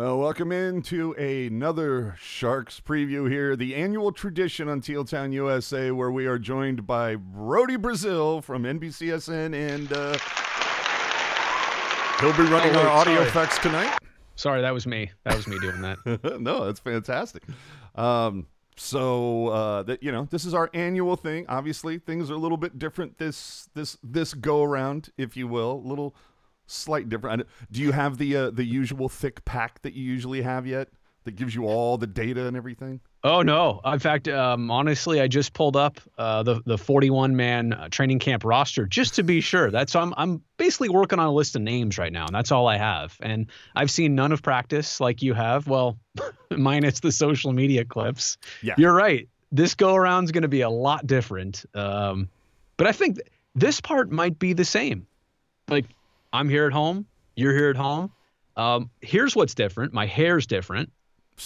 Well, welcome into another Sharks preview here, the annual tradition on Teal Town USA, where we are joined by Brodie Brazil from NBCSN, and uh, he'll be running Oh, our audio sorry. effects tonight. Sorry, that was me. That was me doing that. no, that's fantastic. Um, so uh, that you know, this is our annual thing. Obviously, things are a little bit different this this this go around, if you will. A little slight different. Do you have the uh, the usual thick pack that you usually have yet? That gives you all the data and everything. Oh no! In fact, um, honestly, I just pulled up uh, the the 41 man uh, training camp roster just to be sure. That's I'm I'm basically working on a list of names right now, and that's all I have. And I've seen none of practice like you have. Well, minus the social media clips. Yeah. You're right. This go around is going to be a lot different. Um, but I think th- this part might be the same. Like I'm here at home, you're here at home. Um, here's what's different. My hair's different.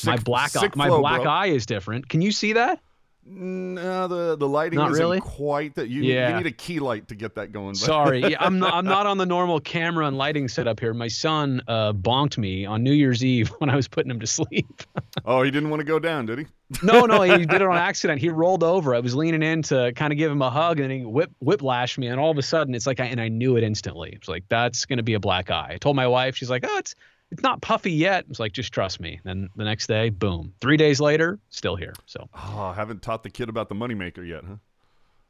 my Sick- black eye, my flow, black bro. eye is different. Can you see that? No, the the lighting Not isn't really? quite that. You, you need a key light to get that going. but- Sorry, yeah, I'm not. I'm not on the normal camera and lighting setup here. My son uh, bonked me on New Year's Eve when I was putting him to sleep. oh, he didn't want to go down, did he? no, no, he did it on accident. He rolled over. I was leaning in to kind of give him a hug, and then he whip whiplashed me, and all of a sudden, it's like, I, and I knew it instantly. It's like that's gonna be a black eye. I told my wife, she's like, oh, it's it's not puffy yet. It's like, just trust me. Then the next day, boom. Three days later, still here. So. Oh, I haven't taught the kid about the moneymaker yet, huh?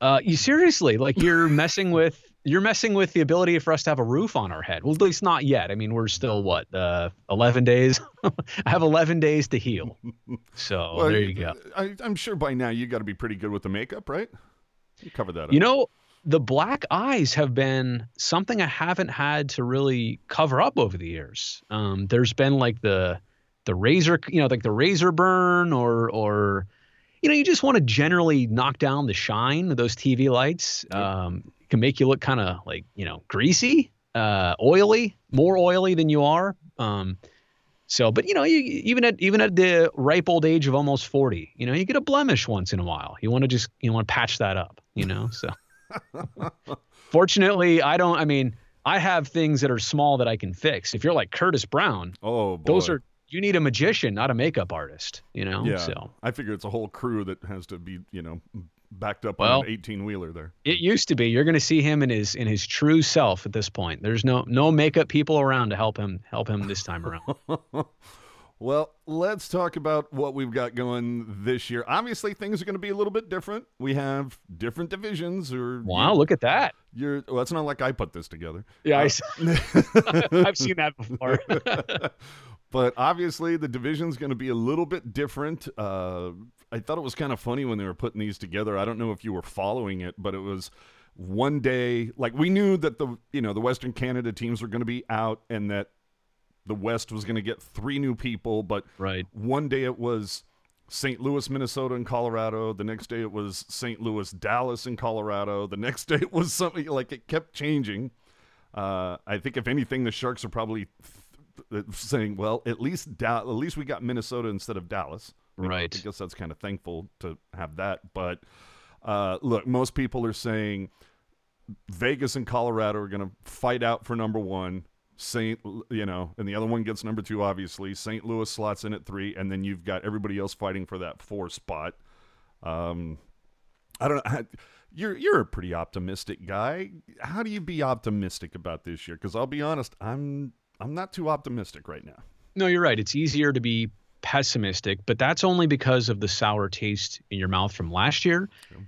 Uh, you seriously like you're messing with you're messing with the ability for us to have a roof on our head. Well, at least not yet. I mean, we're still what uh, 11 days. I have 11 days to heal. So Well, there you go. I, I'm sure by now you got to be pretty good with the makeup, right? You covered that up. You know, the black eyes have been something I haven't had to really cover up over the years. Um, there's been like the the razor, you know, like the razor burn or or you know, you just want to generally knock down the shine of those TV lights. Um, it can make you look kind of like, you know, greasy, uh, oily, more oily than you are. Um, so, but you know, you, even at even at the ripe old age of almost 40, you know, you get a blemish once in a while. You want to just you want to patch that up, you know. So, fortunately, I don't. I mean, I have things that are small that I can fix. If you're like Curtis Brown, oh, boy. those are you need a magician, not a makeup artist. You know. yeah. So I figure it's a whole crew that has to be, you know, backed up Well- on an 18 wheeler there. it used to be. You're going to see him in his in his true self at this point. There's no no makeup people around to help him help him this time around. Well, let's talk about what we've got going this year. Obviously, things are going to be a little bit different. We have different divisions, or wow, look at that. You're, well, it's not like I put this together. Yeah, I, Uh, I've seen that before. but obviously the division's going to be a little bit different. Uh, I thought it was kind of funny when they were putting these together. I don't know if you were following it, but it was one day like we knew that the you know the Western Canada teams were going to be out and that the West was going to get three new people, but right. one day it was St. Louis, Minnesota, and Colorado. The next day it was St. Louis, Dallas, and Colorado. The next day it was something like it kept changing. Uh, I think if anything, the Sharks are probably th- saying, "Well, at least da- at least we got Minnesota instead of Dallas." You know, Right. I guess that's kind of thankful to have that. But uh, look, most people are saying Vegas and Colorado are going to fight out for number one. Saint, you know, and the other one gets number two, obviously. St. Louis slots in at three, and then you've got everybody else fighting for that four spot. Um, I don't know. You're you're a pretty optimistic guy. How do you be optimistic about this year? Because I'll be honest, I'm I'm not too optimistic right now. No, you're right. It's easier to be pessimistic, but that's only because of the sour taste in your mouth from last year. Yeah.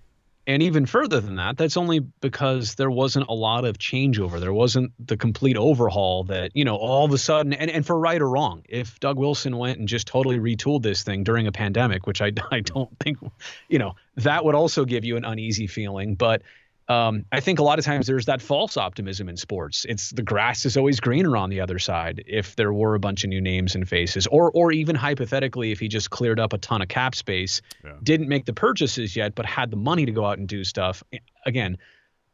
And even further than that, that's only because there wasn't a lot of changeover. There wasn't the complete overhaul that, you know, all of a sudden, and, and for right or wrong, if Doug Wilson went and just totally retooled this thing during a pandemic, which I, I don't think, you know, that would also give you an uneasy feeling. But um, I think a lot of times there's that false optimism in sports. It's the grass is always greener on the other side. If there were a bunch of new names and faces, or or even hypothetically, if he just cleared up a ton of cap space, Yeah. didn't make the purchases yet, but had the money to go out and do stuff. Again,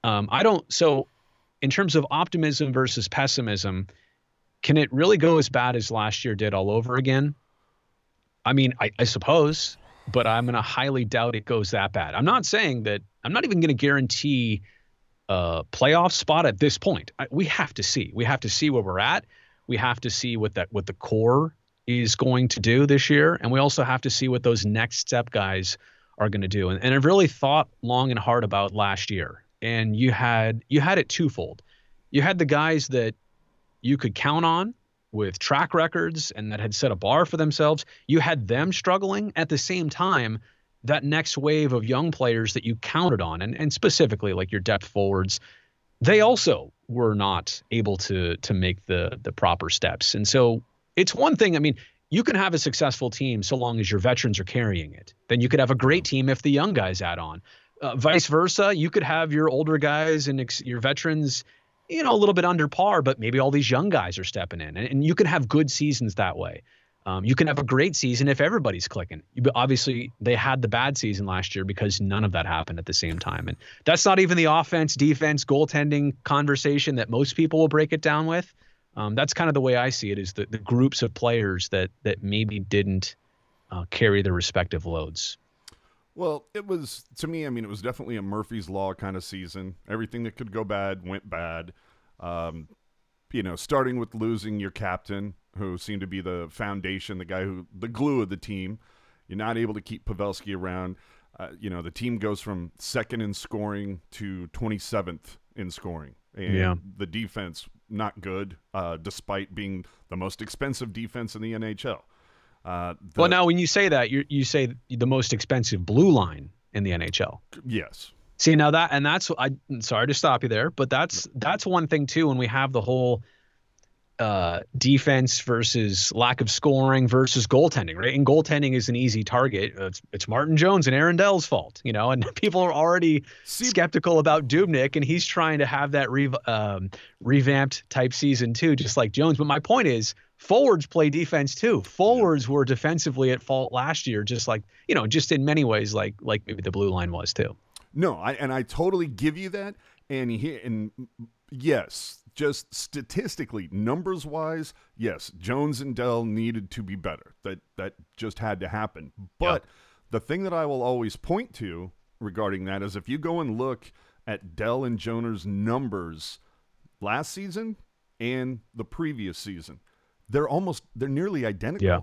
um, I don't. So, in terms of optimism versus pessimism, can it really go as bad as last year did all over again? I mean, I, I suppose, but I'm going to highly doubt it goes that bad. I'm not saying that. I'm not even going to guarantee a playoff spot at this point. I, we have to see. We have to see where we're at. We have to see what that what the core is going to do this year, and we also have to see what those next step guys are going to do. And, and I've really thought long and hard about last year, and you had you had it twofold. You had the guys that you could count on with track records and that had set a bar for themselves. You had them struggling at the same time. That next wave of young players that you counted on, and, and specifically like your depth forwards, they also were not able to to make the the proper steps. And so it's one thing. I mean, you can have a successful team so long as your veterans are carrying it. Then you could have a great team if the young guys add on. Uh, vice versa, you could have your older guys and ex- your veterans, you know, a little bit under par, but maybe all these young guys are stepping in, and, and you can have good seasons that way. Um, you can have a great season if everybody's clicking. You, obviously, they had the bad season last year because none of that happened at the same time, and that's not even the offense, defense, goaltending conversation that most people will break it down with. Um, that's kind of the way I see it: is the, the groups of players that that maybe didn't uh, carry their respective loads. Well, it was to me. I mean, it was definitely a Murphy's Law kind of season. Everything that could go bad went bad. Um, you know, starting with losing your captain, who seemed to be the foundation, the guy who the glue of the team. You're not able to keep Pavelski around. Uh, you know, the team goes from second in scoring to 27th in scoring. And Yeah. the defense not good, uh, despite being the most expensive defense in the NHL. Uh, the- well, now when you say that, you you say the most expensive blue line in the NHL. yes, See now that and that's I sorry to stop you there, but that's that's one thing too when we have the whole uh, defense versus lack of scoring versus goaltending, right? And goaltending is an easy target. Uh, It's, it's Martin Jones and Aaron Dell's fault, you know, and people are already See- skeptical about Dubnyk, and he's trying to have that rev- um, revamped type season too, just like Jones. But my point is, forwards play defense too. Forwards were defensively at fault last year, just like you know, just in many ways, like like maybe the blue line was too. No, I and I totally give you that. And he and yes, just statistically, numbers wise, yes, Jones and Dell needed to be better. That that just had to happen. But the thing that I will always point to regarding that is if you go and look at Dell and Joner's numbers last season and the previous season, they're almost they're nearly identical. Yeah.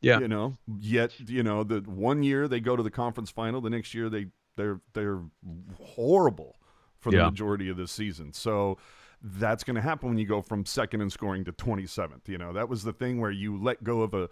Yeah. You know, yet you know the one year they go to the conference final, the next year they they're they're horrible for the Yeah. majority of the season. So that's going to happen when you go from second in scoring to 27th. You know, that was the thing where you let go of a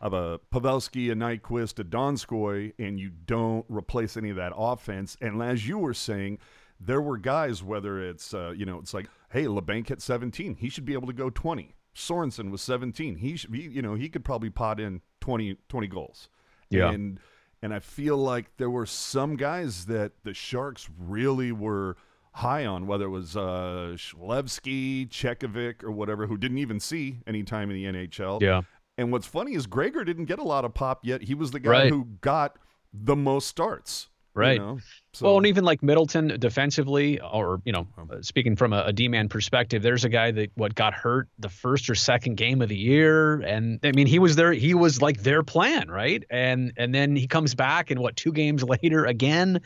of a Pavelski, a Nyquist, a Donskoy, and you don't replace any of that offense. And as you were saying, there were guys, whether it's uh, you know, it's like, hey, Labanc hit 17, he should be able to go 20. Sorensen was 17, he should, he, you know, he could probably pot in 20, 20 goals. Yeah. and and I feel like there were some guys that the Sharks really were high on, whether it was uh, Chmelevski, Chekhovich, or whatever, who didn't even see any time in the NHL. Yeah. And what's funny is Gregor didn't get a lot of pop yet. He was the guy Right. who got the most starts. You Right. know? So, Well, and even like Middleton defensively, or you know, uh, speaking from a, a D-man perspective, there's a guy that what got hurt the first or second game of the year, and I mean he was there, he was like their plan, right? And and then he comes back, and what two games later again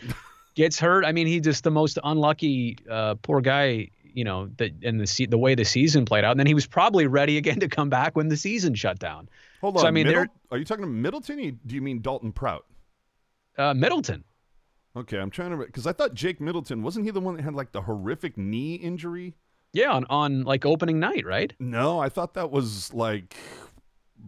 gets hurt. I mean, he just the most unlucky, uh, poor guy, you know, that and the se- the way the season played out, and then he was probably ready again to come back when the season shut down. hold on. so, I mean, Middle- are you talking to Middleton? Or do you mean Dalton Prout? Uh, Middleton. Okay, I'm trying to because I thought Jake Middleton wasn't he the one that had like the horrific knee injury? Yeah, on, on like opening night, right? No, I thought that was like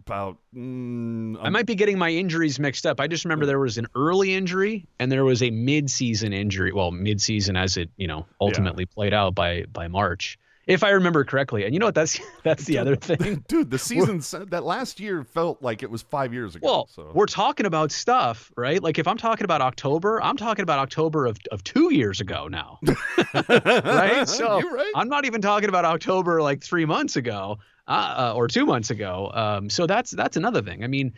about. Mm, I might be getting my injuries mixed up. I just remember there was an early injury and there was a mid-season injury. Well, mid-season as it, you know, ultimately played out by by March. If I remember correctly. And you know what that's that's the other thing. Dude, the season that last year felt like it was five years ago. Well, so. we're talking about stuff, right? Like if I'm talking about October, I'm talking about October of, of two years ago now. right? So You're right. I'm not even talking about October like three months ago uh, uh, or two months ago. Um, so that's that's another thing. I mean,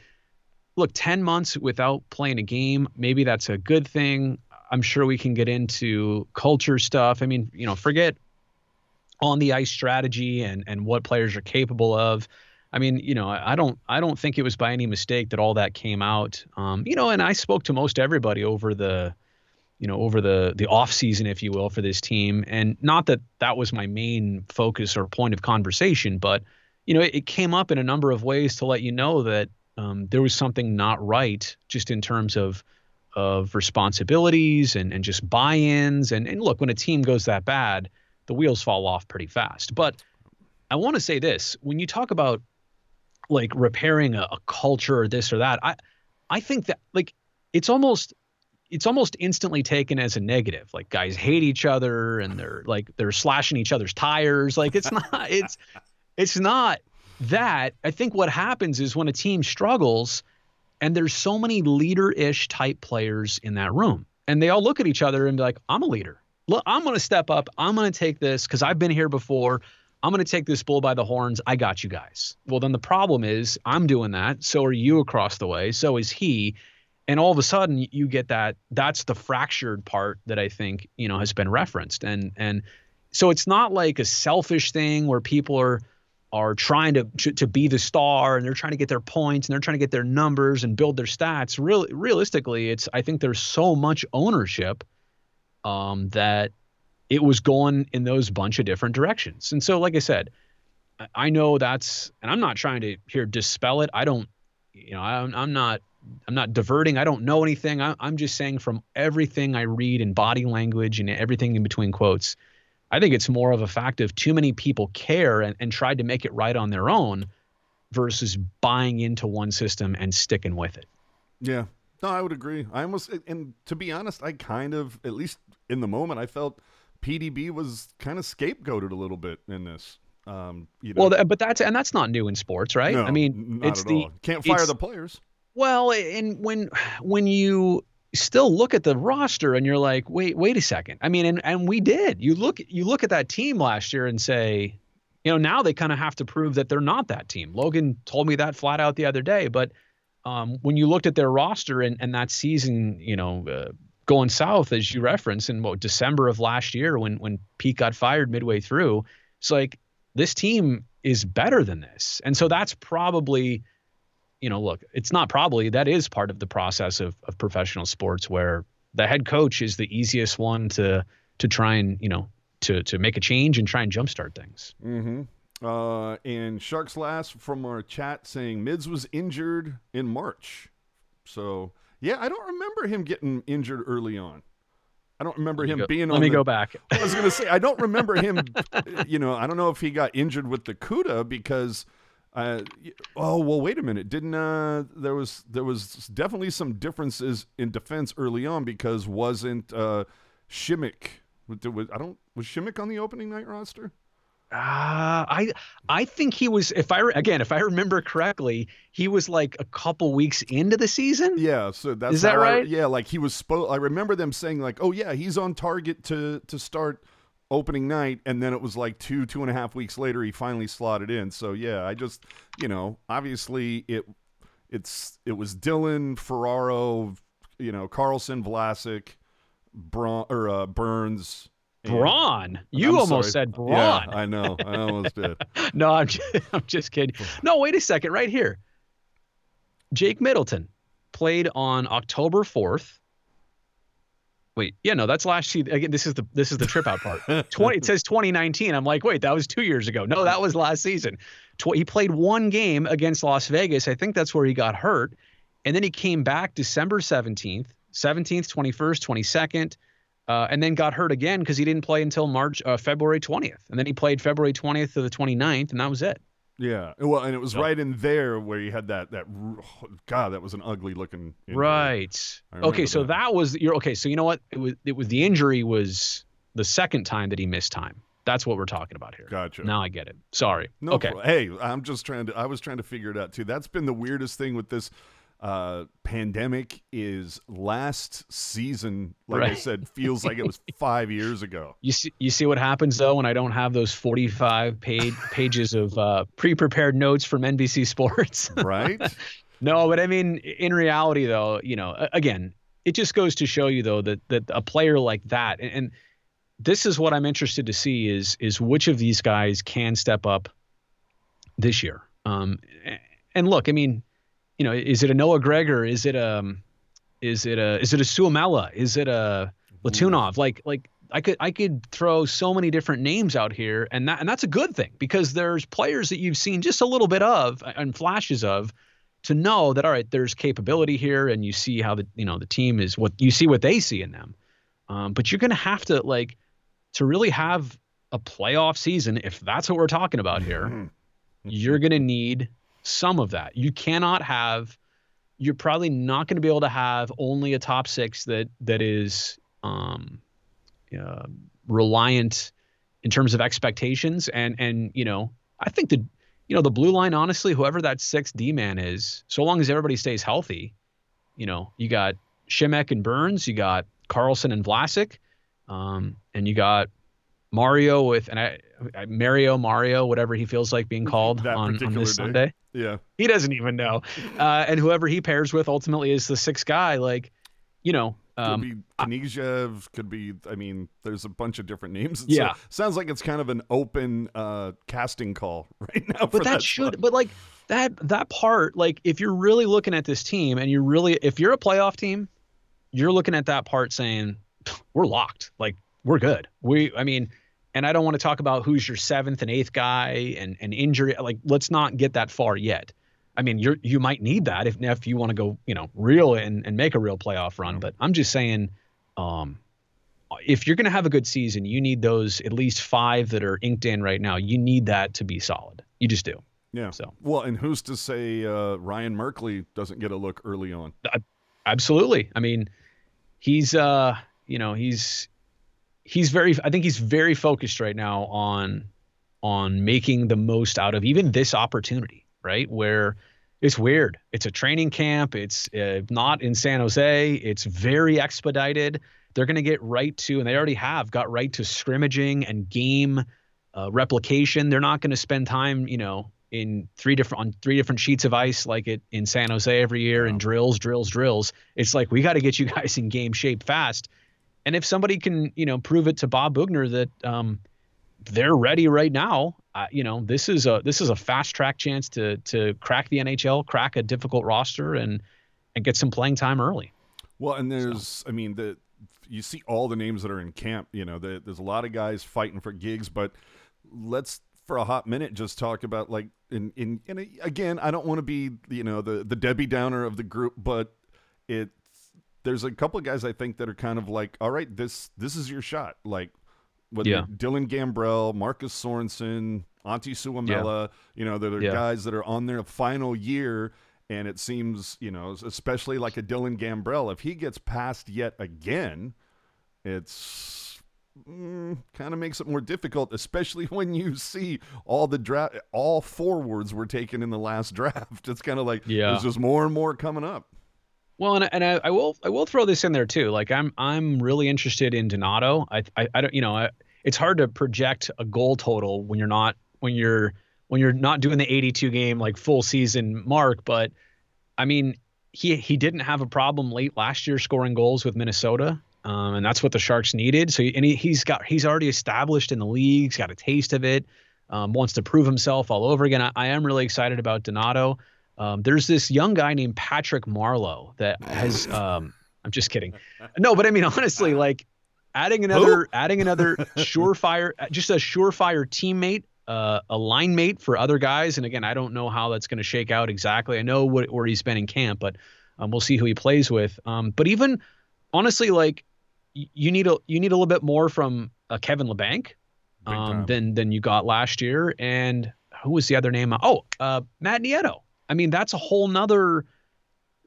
look, ten months without playing a game, maybe that's a good thing. I'm sure we can get into culture stuff. I mean, you know, forget on the ice strategy and and what players are capable of. I mean, you know, I don't I don't think it was by any mistake that all that came out. Um, you know, and I spoke to most everybody over the you know over the the off season if you will for this team and not that that was my main focus or point of conversation but you know, it, it, came up in a number of ways to let you know that um, there was something not right, just in terms of of responsibilities and and just buy-ins. And and look, when a team goes that bad, the wheels fall off pretty fast. But I want to say this: when you talk about like repairing a, a culture or this or that, I I think that like it's almost it's almost instantly taken as a negative. Like guys hate each other and they're like they're slashing each other's tires. Like it's not it's it's not that. I think what happens is when a team struggles and there's so many leader-ish type players in that room and they all look at each other and be like, "I'm a leader. Look, I'm going to step up. I'm going to take this cuz I've been here before. I'm going to take this bull by the horns. I got you guys." Well, then the problem is I'm doing that, so are you across the way, so is he and all of a sudden you get that that's the fractured part that I think you know has been referenced and and so it's not like a selfish thing where people are are trying to to be the star and they're trying to get their points and they're trying to get their numbers and build their stats. Really, realistically, it's I think there's so much ownership um, that it was going in those bunch of different directions. And so, like I said, I know that's and I'm not trying to here dispel it. I don't, you know, I'm, I'm not I'm not diverting. I don't know anything. I, am just saying from everything I read in body language and everything in between quotes, I think it's more of a fact of too many people care and, and tried to make it right on their own versus buying into one system and sticking with it. Yeah. No, I would agree. I almost, and to be honest, I kind of, at least in the moment, I felt PDB was kind of scapegoated a little bit in this. Um, you know. Well, but that's and that's not new in sports, right? No, I mean, it's the all. can't fire the players. Well, and when when you still look at the roster and you're like, wait, wait a second. I mean, and and we did. You look you look at that team last year and say, you know, now they kind of have to prove that they're not that team. Logan told me that flat out the other day. But um, when you looked at their roster and and that season, you know. Uh, going south as you referenced in what December of last year when when Pete got fired midway through it's like this team is better than this and so that's probably you know, look, it's not probably that is part of the process of of professional sports where the head coach is the easiest one to to try and you know to to make a change and try and jumpstart things. Mm-hmm. Uh, and Sharks last from our chat saying Mids was injured in March, so yeah, I don't remember him getting injured early on. I don't remember him go, being. Let me the, go back. I was going to say I don't remember him. you know, I don't know if he got injured with the CUDA because uh, oh well, wait a minute. Didn't uh, there was there was definitely some differences in defense early on because wasn't uh, Simek? I don't was Simek on the opening night roster? Uh, I I think he was. If I again, if I remember correctly, he was like a couple weeks into the season. Yeah, so that's is that right? I, yeah, like he was. Spo- I remember them saying like, "Oh yeah, he's on target to to start." opening night, and then it was like two, two and a half weeks later, he finally slotted in. So yeah, I just, you know, obviously it, it's it was Dylan Ferraro, you know, Karlsson Vlasic, Braun or uh, Burns. Braun. You I'm almost sorry. said Braun. Yeah, I know. I almost did. no, I'm just, I'm just kidding. No, wait a second. Right here. Jake Middleton played on October 4th Wait, yeah, no, that's last season. Again, this is the this is the trip out part. Twenty. It says 2019. I'm like, wait, that was two years ago. No, that was last season. Tw- he played one game against Las Vegas. I think that's where he got hurt, and then he came back December 17th, 17th, 21st, 22nd, uh, and then got hurt again because he didn't play until March, uh, February 20th, and then he played February 20th to the 29th, and that was it. Yeah, well, and it was yep. right in there where you had that that God, that was an ugly looking. Injury. Right. Okay, so that. that was you're okay. So you know what? It was it was the injury was the second time that he missed time. That's what we're talking about here. Gotcha. Now I get it. Sorry. No, okay. Hey, I'm just trying to. I was trying to figure it out too. That's been the weirdest thing with this uh, pandemic is last season, like right. I said, feels like it was five years ago. You see, you see what happens though when I don't have those 45 page, pages of uh, pre-prepared notes from NBC Sports. right. no, but I mean, in reality though, you know, again, it just goes to show you though that that a player like that, and, and this is what I'm interested to see is is which of these guys can step up this year. Um, and look, I mean you know, is it a Noah Gregor? Is it a, um, is it a, is it a Suomela? Is it a Latunov? Like, like I could I could throw so many different names out here, and that and that's a good thing because there's players that you've seen just a little bit of and flashes of to know that all right, there's capability here, and you see how the you know the team is what you see what they see in them. Um, but you're gonna have to like to really have a playoff season if that's what we're talking about here. Mm-hmm. you're gonna need some of that. You cannot have. You're probably not going to be able to have only a top six that that is um, uh, reliant in terms of expectations and and you know I think the you know the blue line honestly whoever that six D man is so long as everybody stays healthy you know you got Simek and Burns you got Karlsson and Vlasic um, and you got Mario with and I, I Mario Mario whatever he feels like being called That on, on this day. Sunday Yeah. he doesn't even know uh, and whoever he pairs with ultimately is the sixth guy like you know Could um, be Knyzhov, could be I mean, there's a bunch of different names. So Yeah. sounds like it's kind of an open uh casting call right now. for but that, should spot. but like that that part like if you're really looking at this team and you're really if you're a playoff team you're looking at that part saying we're locked like we're good we i mean and i don't want to talk about who's your seventh and eighth guy and and injury like let's not get that far yet. I mean you're you might need that if if you want to go you know real and and make a real playoff run. But i'm just saying um if you're going to have a good season you need those at least five that are inked in right now. You need that to be solid. You just do. Yeah. so. Well, and who's to say uh, Ryan Merkley doesn't get a look early on? Absolutely. I mean, he's uh, you know, he's he's very I think he's very focused right now on on making the most out of even this opportunity, right? Where it's weird. It's a training camp. It's uh, not in San Jose. It's very expedited. They're going to get right to, and they already have got right to scrimmaging and game uh, replication. They're not going to spend time, you know, in three different on three different sheets of ice like it in San Jose every year and Wow. drills, drills, drills. It's like we got to get you guys in game shape fast. And if somebody can, you know, prove it to Bob Boughner that um, they're ready right now, uh, you know, this is a this is a fast track chance to to crack the NHL, crack a difficult roster, and and get some playing time early. Well, and there's, I mean, the you see all the names that are in camp. You know, the, there's a lot of guys fighting for gigs, but let's for a hot minute just talk about like in in, in a, again, I don't want to be you know the the Debbie Downer of the group, but it's there's a couple of guys I think that are kind of like, all right, this this is your shot, like. Whether Yeah. Dylan Gambrell, Marcus Sorensen, Antti Suomela, you know, that are Yeah. guys that are on their final year, and it seems, you know, especially like a Dylan Gambrell, if he gets passed yet again, it's mm, kind of makes it more difficult, especially when you see all the draft, all forwards were taken in the last draft. It's kind of like Yeah. there's just more and more coming up. Well, and, and I, I will I will throw this in there too. Like I'm I'm really interested in Donato. I I, I don't you know I, it's hard to project a goal total when you're not when you're when you're not doing the 82 game like full season mark. But I mean he he didn't have a problem late last year scoring goals with Minnesota. Um, and that's what the Sharks needed. So and he, he's got he's already established in the league. He's got a taste of it. Um, wants to prove himself all over again. I, I am really excited about Donato. Um, there's this young guy named Patrick Marleau that has. Um, I'm just kidding. No, but I mean honestly, like adding another, adding another surefire, just a surefire teammate, uh, a line mate for other guys. And again, I don't know how that's going to shake out exactly. I know what, where he's been in camp, but um, we'll see who he plays with. Um, but even honestly, like y- you need a you need a little bit more from uh, Kevin Labanc um, than than you got last year. And who was the other name? Oh, uh, Matt Nieto. I mean, that's a whole nother.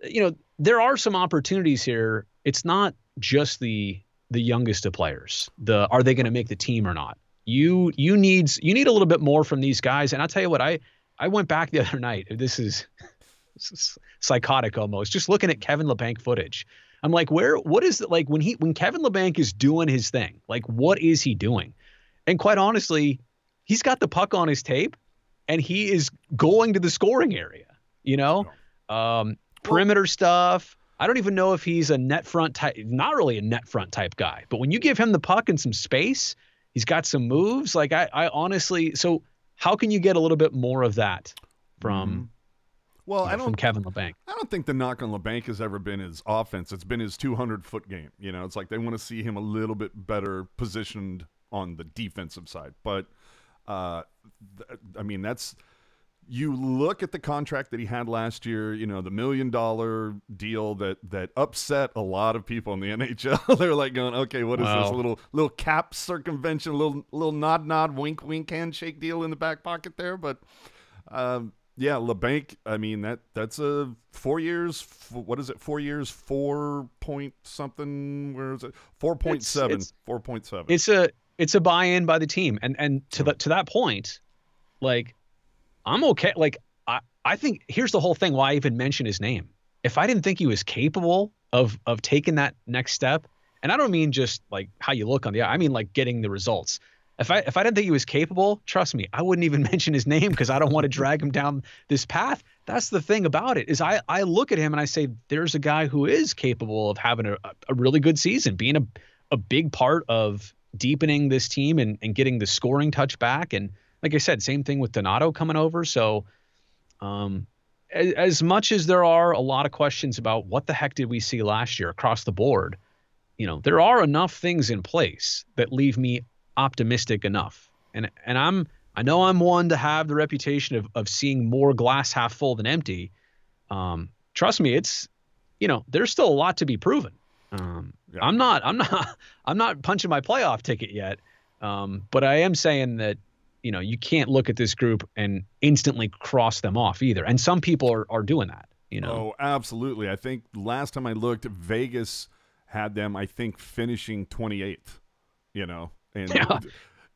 You know, there are some opportunities here. It's not just the the youngest of players. The are they going to make the team or not? You you needs you need a little bit more from these guys. And I'll tell you what, I I went back the other night. This is, this is psychotic almost. Just looking at Kevin Labanc footage. I'm like, where what is it like when he when Kevin Labanc is doing his thing? Like, what is he doing? And quite honestly, he's got the puck on his tape and he is going to the scoring area, you know? Um, perimeter stuff. I don't even know if he's a net front type, not really a net front type guy, but when you give him the puck and some space, he's got some moves. Like I, I honestly, so how can you get a little bit more of that from Well, you know, I don't from Kevin Labanc. I don't think the knock on Labanc has ever been his offense. It's been his 200 foot game. You know, it's like they want to see him a little bit better positioned on the defensive side. But, uh, th- I mean, that's you look at the contract that he had last year. You know, the million dollar deal that that upset a lot of people in the NHL. They're like going, okay, what is this Wow. little little cap circumvention, little little nod nod, wink wink, handshake deal in the back pocket there? But. Um, yeah, Labanc. I mean that that's a four years. F- what is it? Four years, four point something. Where is it? Four point seven. it's- Four point seven. It's a it's a buy-in by the team, and and to that to that point, like I'm okay. Like I I think here's the whole thing. Why I even mention his name? If I didn't think he was capable of of taking that next step, and I don't mean just like how you look on the eye. I mean like getting the results. If I if I didn't think he was capable, trust me, I wouldn't even mention his name because I don't want to drag him down this path. That's the thing about it is I I look at him and I say there's a guy who is capable of having a, a really good season, being a a big part of deepening this team and, and getting the scoring touch back. And like I said, same thing with Donato coming over. So um as, as much as there are a lot of questions about what the heck did we see last year across the board, you know, there are enough things in place that leave me optimistic enough. And and I'm I know I'm one to have the reputation of of seeing more glass half full than empty. Um, trust me, it's you know, there's still a lot to be proven. Um, Yeah. I'm not I'm not I'm not punching my playoff ticket yet. Um, but I am saying that you know you can't look at this group and instantly cross them off either. And some people are are doing that. You know. Oh, absolutely. I think last time I looked, Vegas had them. I think finishing twenty eighth. You know, and Yeah.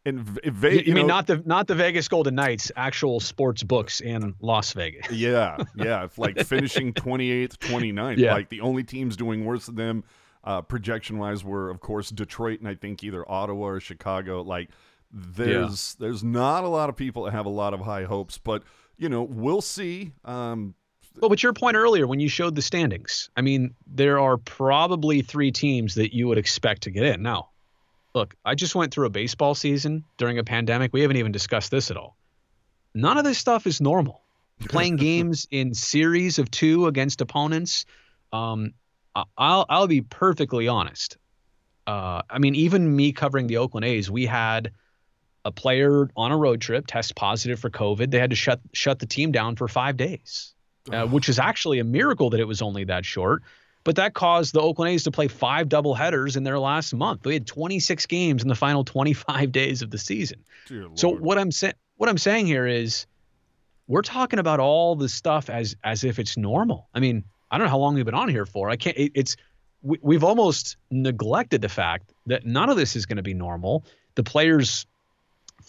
and v- You, Vegas. you mean not the not the Vegas Golden Knights, actual sports books in Las Vegas. Yeah, yeah. It's like finishing 28th, 29th. Yeah. Like the only teams doing worse than them, uh, projection wise, were of course Detroit and I think either Ottawa or Chicago. Like there's there's not a lot of people that have a lot of high hopes, but you know we'll see. Um, Well, but your point earlier when you showed the standings, I mean, there are probably three teams that you would expect to get in. Now, look, I just went through a baseball season during a pandemic. We haven't even discussed this at all. None of this stuff is normal. Playing games in series of two against opponents. Um, I- I'll I'll be perfectly honest. Uh, I mean, even me covering the Oakland A's, we had a player on a road trip test positive for COVID. They had to shut shut the team down for five days uh, which is actually a miracle that it was only that short. But that caused the Oakland A's to play five doubleheaders in their last month. They had 26 games in the final 25 days of the season. dear So Lord. what I'm saying, what I'm saying here is, we're talking about all this stuff as as if it's normal. I mean, I don't know how long we've been on here for. I can't. It, it's we, we've almost neglected the fact that none of this is going to be normal. The players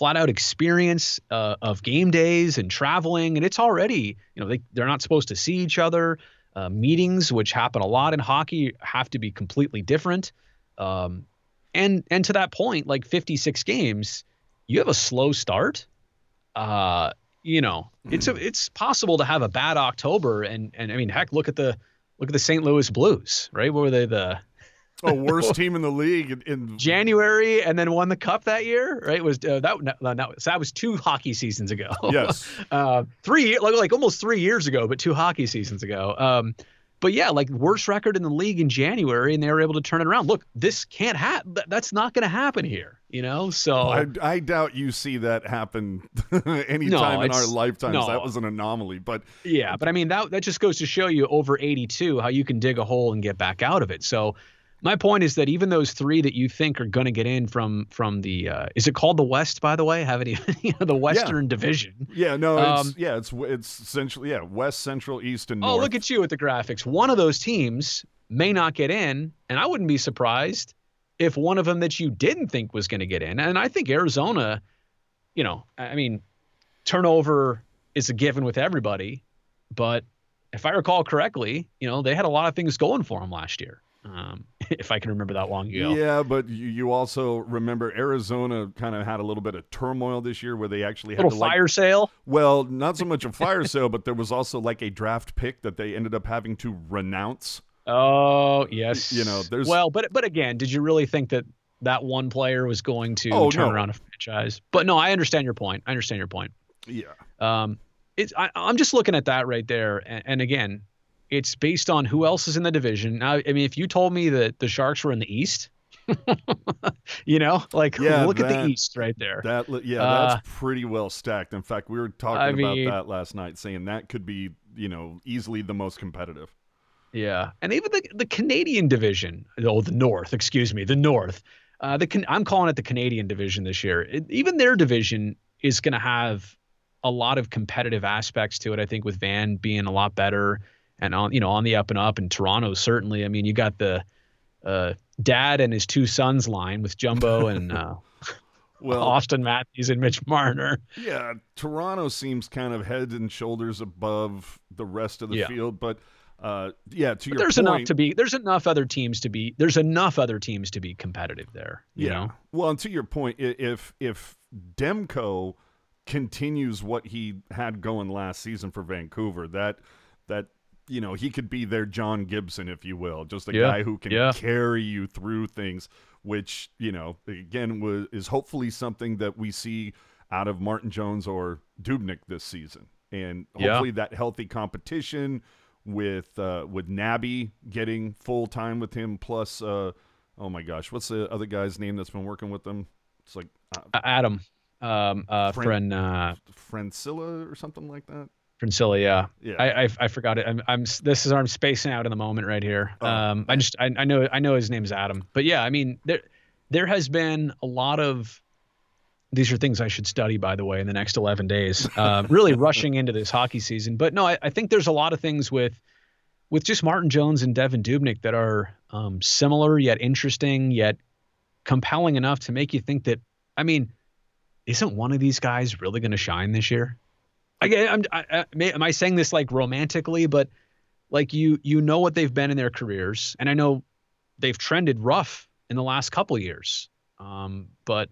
flat out experience uh, of game days and traveling. And it's already you know they, they're not supposed to see each other. Uh, meetings which happen a lot in hockey have to be completely different. Um, and and to that point like 56 games you have a slow start. Uh, you know it's a, it's possible to have a bad october. And and i mean heck look at the look at the st louis blues right? What were they the oh, worst team in the league in, January and then won the cup that year, right? Was uh, that no, no, no, so that was two hockey seasons ago. yes. uh, three like like almost three years ago, but two hockey seasons ago. Um, but yeah, like worst record in the league in January, and they were able to turn it around. Look, this can't happen. That's not going to happen here, you know. So I, I doubt you see that happen anytime in our lifetimes. no. That was an anomaly. But Yeah, but I mean that that just goes to show you over 82 how you can dig a hole and get back out of it. So my point is that even those three that you think are going to get in from from the uh, is it called the West by the way? Haven't even you know the Western Division. yeah, no, it's Um, yeah, it's it's essentially yeah, west, central, east, and North. Oh, look at you with the graphics. One of those teams may not get in, and I wouldn't be surprised if one of them that you didn't think was going to get in. And I think Arizona, you know, I mean, turnover is a given with everybody, but if I recall correctly, you know, they had a lot of things going for them last year. Um, if I can remember that long ago. Yeah, but you, you also remember Arizona kind of had a little bit of turmoil this year where they actually had Little to like fire sale. well, not so much a fire sale, but there was also like a draft pick that they ended up having to renounce. Oh yes. You know, there's- well, but but again, did you really think that that one player was going to Oh, turn no. around a franchise? But no, I understand your point. I understand your point. Yeah. Um, it's I, I'm just looking at that right there, and, and again, it's based on who else is in the division. Now, I mean, if you told me that the Sharks were in the East, you know, like Yeah, look at the East right there. That yeah, Uh, that's pretty well stacked. In fact, we were talking I about mean- that last night, saying that could be you know easily the most competitive. Yeah, and even the the Canadian division, oh, the North, excuse me, the North. Uh, the can, I'm calling it the Canadian division this year. It, even their division is going to have a lot of competitive aspects to it. I think with Van being a lot better and on you know on the up and up, and Toronto certainly. I mean, you got the uh, dad and his two sons line with Jumbo and uh, Well, Auston Matthews and Mitch Marner. yeah, Toronto seems kind of head and shoulders above the rest of the Yeah. field, but uh, yeah, to But your there's point, enough to be. There's enough other teams to be. There's enough other teams to be competitive there. You yeah. know. Well, and to your point, if if Demko continues what he had going last season for Vancouver, that that you know he could be their John Gibson, if you will, just a Yeah, guy who can yeah. carry you through things. Which you know, again, was is hopefully something that we see out of Martin Jones or Dubnyk this season, and Yeah. hopefully that healthy competition with uh, with Nabby getting full time with him, plus uh, oh my gosh, what's the other guy's name that's been working with them? It's like uh, Adam, um, uh, Frank- friend, uh, Francilia or something like that. Yeah. Yeah, I, I I forgot it. I'm I'm this is I'm spacing out in the moment right here. Oh. Um, I just I, I know I know his name's Adam, but yeah, I mean there there has been a lot of these are things I should study by the way in the next 11 days. Uh, really rushing into this hockey season, but no, I, I think there's a lot of things with with just Martin Jones and Devin Dubnyk that are um, similar yet interesting yet compelling enough to make you think that I mean, isn't one of these guys really going to shine this year? Again, I'm, I, I, am I saying this like romantically, but like you, you know what they've been in their careers, and I know they've trended rough in the last couple years. Um, but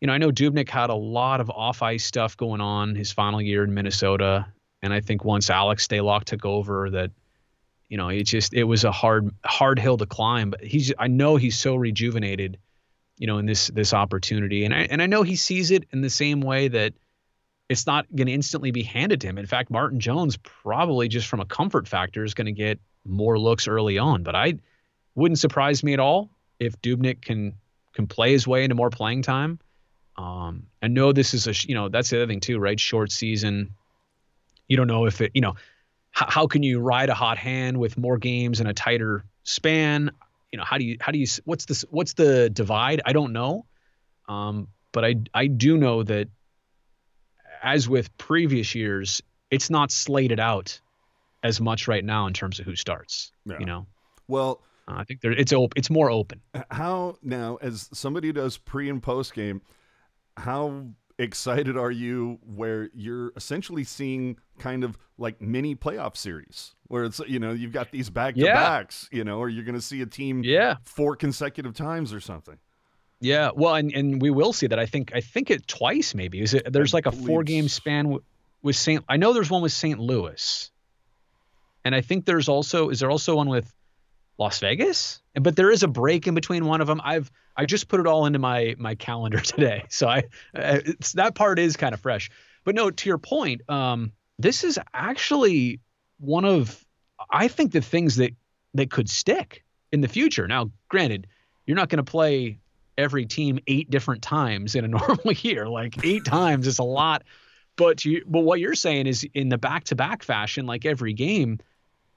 you know, I know Dubnyk had a lot of off ice stuff going on his final year in Minnesota, and I think once Alex Stalock took over, that you know, it just it was a hard hard hill to climb. But he's, I know he's so rejuvenated, you know, in this this opportunity, and I and I know he sees it in the same way that it's not going to instantly be handed to him. In fact, Martin Jones probably just from a comfort factor is going to get more looks early on. But I wouldn't surprise me at all if Dubnyk can can play his way into more playing time. Um, I know this is a you know that's the other thing too, right? Short season. You don't know if it you know how, how can you ride a hot hand with more games in a tighter span? You know how do you how do you what's this what's the divide? I don't know. Um, but I I do know that as with previous years, it's not slated out as much right now in terms of who starts. Yeah. You know, Well, uh, I think there it's op- it's more open. how now as somebody who does pre and post game, how excited are you where you're essentially seeing kind of like mini playoff series where it's you know you've got these back to backs, you know, or you're going to see a team Yeah, four consecutive times or something. Yeah. Well, and and we will see that. I think I think it twice maybe. Is it? There's I like a four game span w- with Saint. I know there's one with St. Louis, and I think there's also is there also one with Las Vegas? But there is a break in between one of them. I've I just put it all into my my calendar today, so I it's, that part is kind of fresh. But no, to your point, um, this is actually one of I think the things that that could stick in the future. Now, granted, you're not going to play every team eight different times in a normal year. Like eight times is a lot. But you, but what you're saying is in the back-to-back fashion, like every game,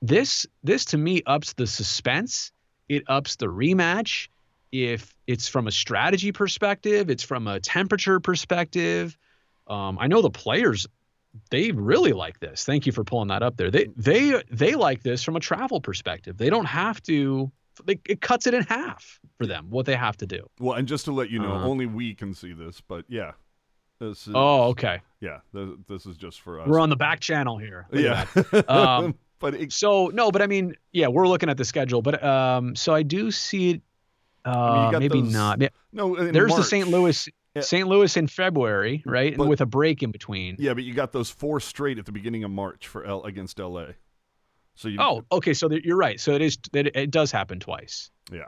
this this to me ups the suspense. It ups the rematch. If it's from a strategy perspective, it's from a temperature perspective. Um, I know the players they really like this. Thank you for pulling that up there. They they they like this from a travel perspective. They don't have to. It cuts it in half for them what they have to do. Well, and just to let you know, Uh-huh. only we can see this, but yeah. This is, Oh, okay. yeah, th- this is just for us. We're on the back channel here. Look yeah. Um, but it, So no, but I mean, yeah, we're looking at the schedule, but um, so I do see it. Uh, mean, maybe those- not. No, There's the St. Louis, Yeah. St. Louis in February, right, But- with a break in between. Yeah, but you got those four straight at the beginning of March for L against LA. So you Oh, okay. So you're right. So it is. It, it does happen twice. yeah.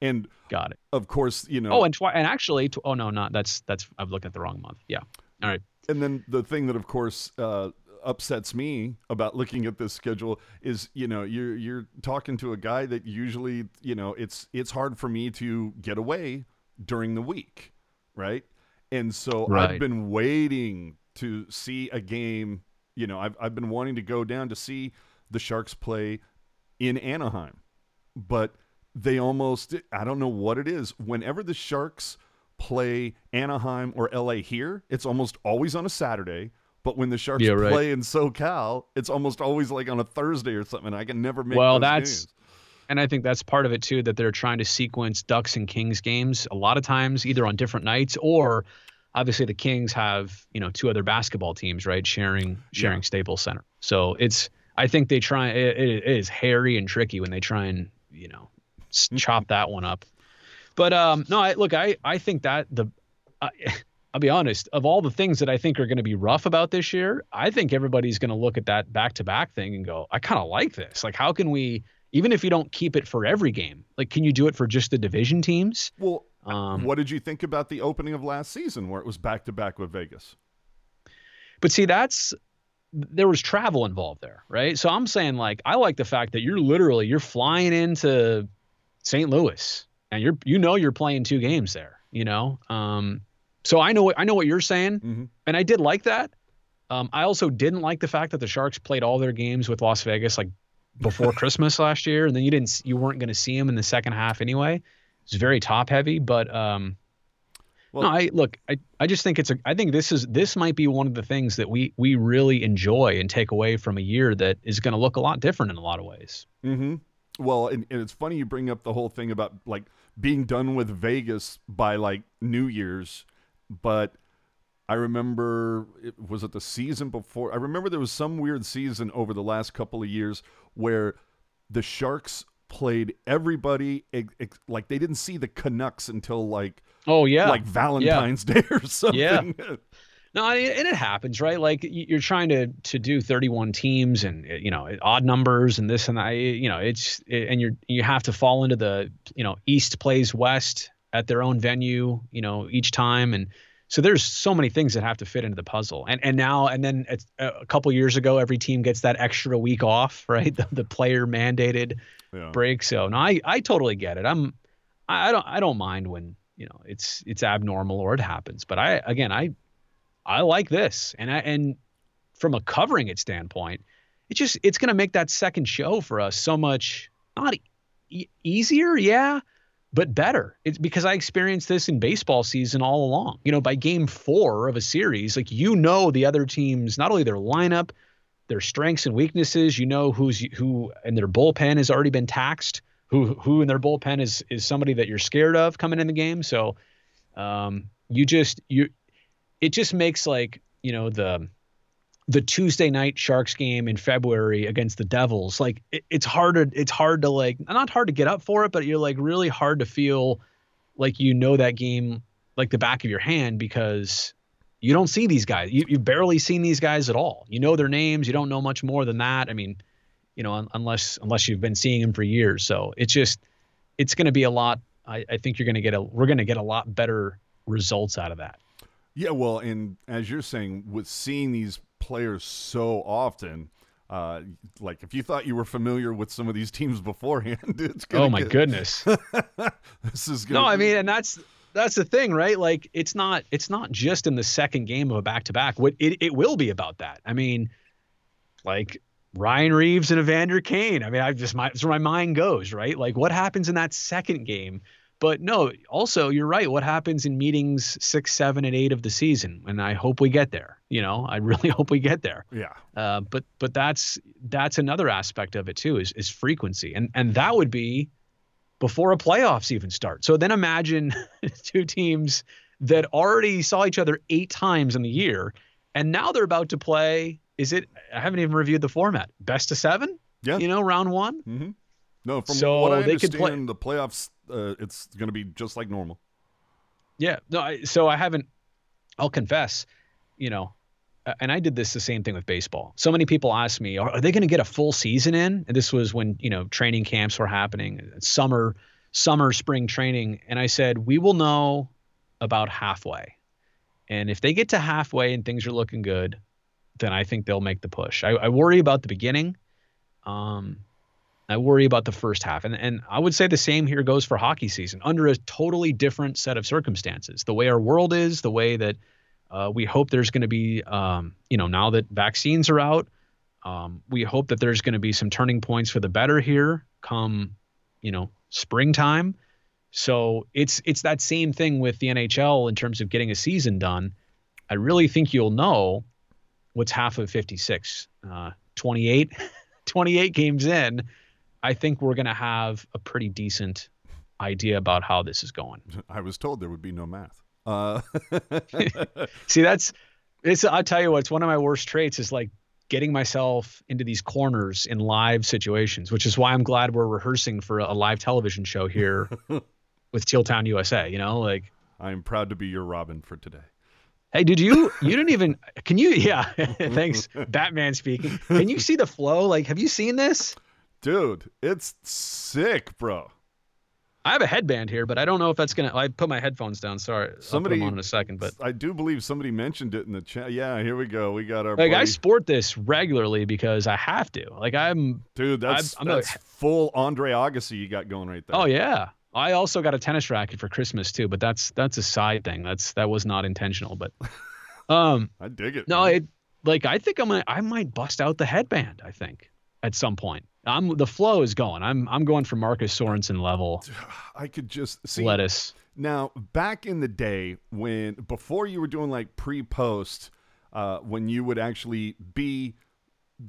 And Got it. of course, you know, Oh, and twi- and actually, tw- oh no, not that's that's. I've looked at the wrong month. Yeah. All right. and then the thing that of course uh, upsets me about looking at this schedule is you know you're you're talking to a guy that usually you know it's it's hard for me to get away during the week, right? And so Right. I've been waiting to see a game. You know, I've I've been wanting to go down to see the Sharks play in Anaheim, but they almost I don't know what it is. Whenever the Sharks play Anaheim or LA here, it's almost always on a Saturday. But when the Sharks Yeah, right. play in SoCal, it's almost always like on a Thursday or something. I can never make Well, that's- games. And I think that's part of it too that they're trying to sequence Ducks and Kings games a lot of times either on different nights or obviously the Kings have, you know, two other basketball teams, right, sharing sharing Yeah. Staples Center. So it's I think they try it, it is hairy and tricky when they try and, you know, chop that one up. But um no, I look, I I think that the I, I'll be honest, of all the things that I think are going to be rough about this year, I think everybody's going to look at that back-to-back thing and go, I kind of like this. Like how can we even if you don't keep it for every game, like can you do it for just the division teams? Well, Um, what did you think about the opening of last season where it was back to back with Vegas? But see, that's there was travel involved there, right? So I'm saying like I like the fact that you're literally you're flying into St. Louis and you're you know you're playing two games there, you know. Um, so I know I know what you're saying, Mhm. and I did like that. Um, I also didn't like the fact that the Sharks played all their games with Las Vegas like before Christmas last year, and then you didn't you weren't going to see them in the second half anyway. It's very top heavy, but um, Well- no, I look, I, I just think it's a I think this is this might be one of the things that we we really enjoy and take away from a year that is going to look a lot different in a lot of ways. Mm-hmm. Well, and, and it's funny you bring up the whole thing about like being done with Vegas by like New Year's, but I remember it was it the season before. I remember there was some weird season over the last couple of years where the Sharks played everybody ex- ex- like they didn't see the Canucks until like Oh yeah, like Valentine's Day or something. Yeah. No, I- and it happens, right? Like you're trying to to do 31 teams and uh, you know eh, odd numbers and this and that. Eh, you know, it's and you're you have to fall into the you know East plays West at their own venue, you know, each time, and so there's so many things that have to fit into the puzzle. And and now and then it's, a couple years ago, every team gets that extra week off, right? The, the player mandated Yeah. break. So no, I I totally get it. I'm I I don't I don't mind when you know it's it's abnormal or it happens. But I again I I like this, and I and from a covering it standpoint, it just it's going to make that second show for us so much not e- easier, yeah, but better. It's because I experienced this in baseball season all along. You know, by game four of a series, like you know the other teams, not only their lineup, their strengths and weaknesses. You know who's who, and their bullpen has already been taxed. Who who in their bullpen is is somebody that you're scared of coming in the game. So, um, you just you it just makes like you know the the Tuesday night Sharks game in February against the Devils like it, it's hard to it's hard to like not hard to get up for it but you're like really hard to feel like you know that game like the back of your hand because you don't see these guys. You, you've barely seen these guys at all. You know their names. You don't know much more than that. I mean you know un- unless unless you've been seeing them for years so it's just it's going to be a lot I, I think you're going to get a we're going to get a lot better results out of that Yeah, well, and as you're saying, with seeing these players so often, uh, like if you thought you were familiar with some of these teams beforehand, it's gonna oh my get- goodness this is gonna No, I mean, and that's that's the thing, right? Like it's not it's not just in the second game of a back to back. What it, it will be about that. I mean, like Ryan Reaves and Evander Kane. I mean, I just my that's where my mind goes, right? Like what happens in that second game? But no, also you're right. What happens in meetings six, seven, and eight of the season? And I hope we get there. You know, I really hope we get there. yeah, Uh, but but that's that's another aspect of it too is is frequency, and and that would be before a playoffs even start. So then imagine two teams that already saw each other eight times in the year, and now they're about to play. Is it? I haven't even reviewed the format. Best of seven. Yeah. You know, round one. Mm-hmm. no. From So what I they could understand, play- the playoffs, uh, it's going to be just like normal. Yeah. No. I, so I haven't. I'll confess. You know, and I did this the same thing with baseball. So many people ask me, "Are, are they going to get a full season in?" And this was when you know training camps were happening, summer, summer, spring training, and I said, "We will know about halfway." And if they get to halfway and things are looking good, then I think they'll make the push. I, I worry about the beginning. Um, I worry about the first half, and and I would say the same here goes for hockey season under a totally different set of circumstances. The way our world is, the way that uh, we hope there's going to be, um, you know, now that vaccines are out, um, we hope that there's going to be some turning points for the better here come, you know, springtime. So it's it's that same thing with the NHL in terms of getting a season done. I really think you'll know what's half of 56, uh, 28, 28 games in. I think we're going to have a pretty decent idea about how this is going. I was told there would be no math. Uh, See, that's it's. I'll tell you what. It's one of my worst traits is like getting myself into these corners in live situations, which is why I'm glad we're rehearsing for a live television show here with Teal Town USA. You know, like I am proud to be your Robin for today. Hey, did you? You didn't even. Can you? Yeah. Thanks, Batman speaking. Can you see the flow? Like, have you seen this? Dude, it's sick, bro. I have a headband here, but I don't know if that's gonna. I put my headphones down. Sorry, Somebody- I'll put them on in a second. But I do believe somebody mentioned it in the chat. Yeah, here we go. We got our like, I sport this regularly because I have to. Like, I'm. dude. That's I'm that's full Andre Agassi you got going right there. Oh yeah. I also got a tennis racket for Christmas too, but that's that's a side thing. That's that was not intentional, but um I dig it. no, man. it like I think I'm gonna I might bust out the headband, I think, at some point. I'm the flow is going. I'm I'm going for Marcus Sorensen level I could just see lettuce. Now, back in the day when before you were doing like pre-post, uh, when you would actually be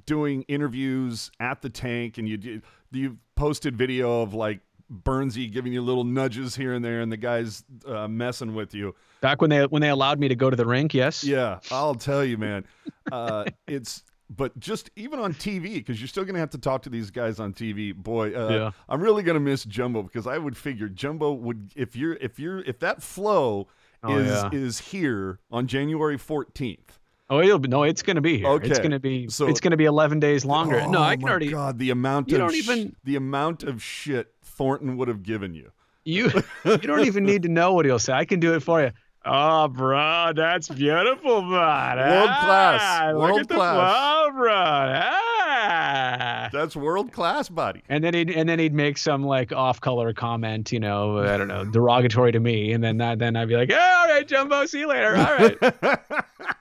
doing interviews at the tank, and you you posted video of like Burnsy giving you little nudges here and there, and the guys uh, messing with you. Back when they when they allowed me to go to the rink, yes. Yeah, I'll tell you, man. Uh, it's but just even on TV because you're still gonna have to talk to these guys on TV. Boy, uh, Yeah. I'm really gonna miss Jumbo because I would figure Jumbo would if you're if you're if that flow Oh, is yeah. is here on January 14th. Oh, it'll be no, it's gonna be here. It's gonna be So- it's gonna be eleven days longer. no, Oh I can my already God, the amount You of don't even- the amount of shit Thornton would have given you. You you don't even need to know what he'll say. I can do it for you. Oh, bro, that's beautiful, bud. World class. Ah, look World at the class. flow, bro. Ah. That's world class, buddy. And then he'd and then he'd make some like off-color comment, you know, I don't know, derogatory to me, and then that then I'd be like, yeah, all right, Jumbo, see you later. All right.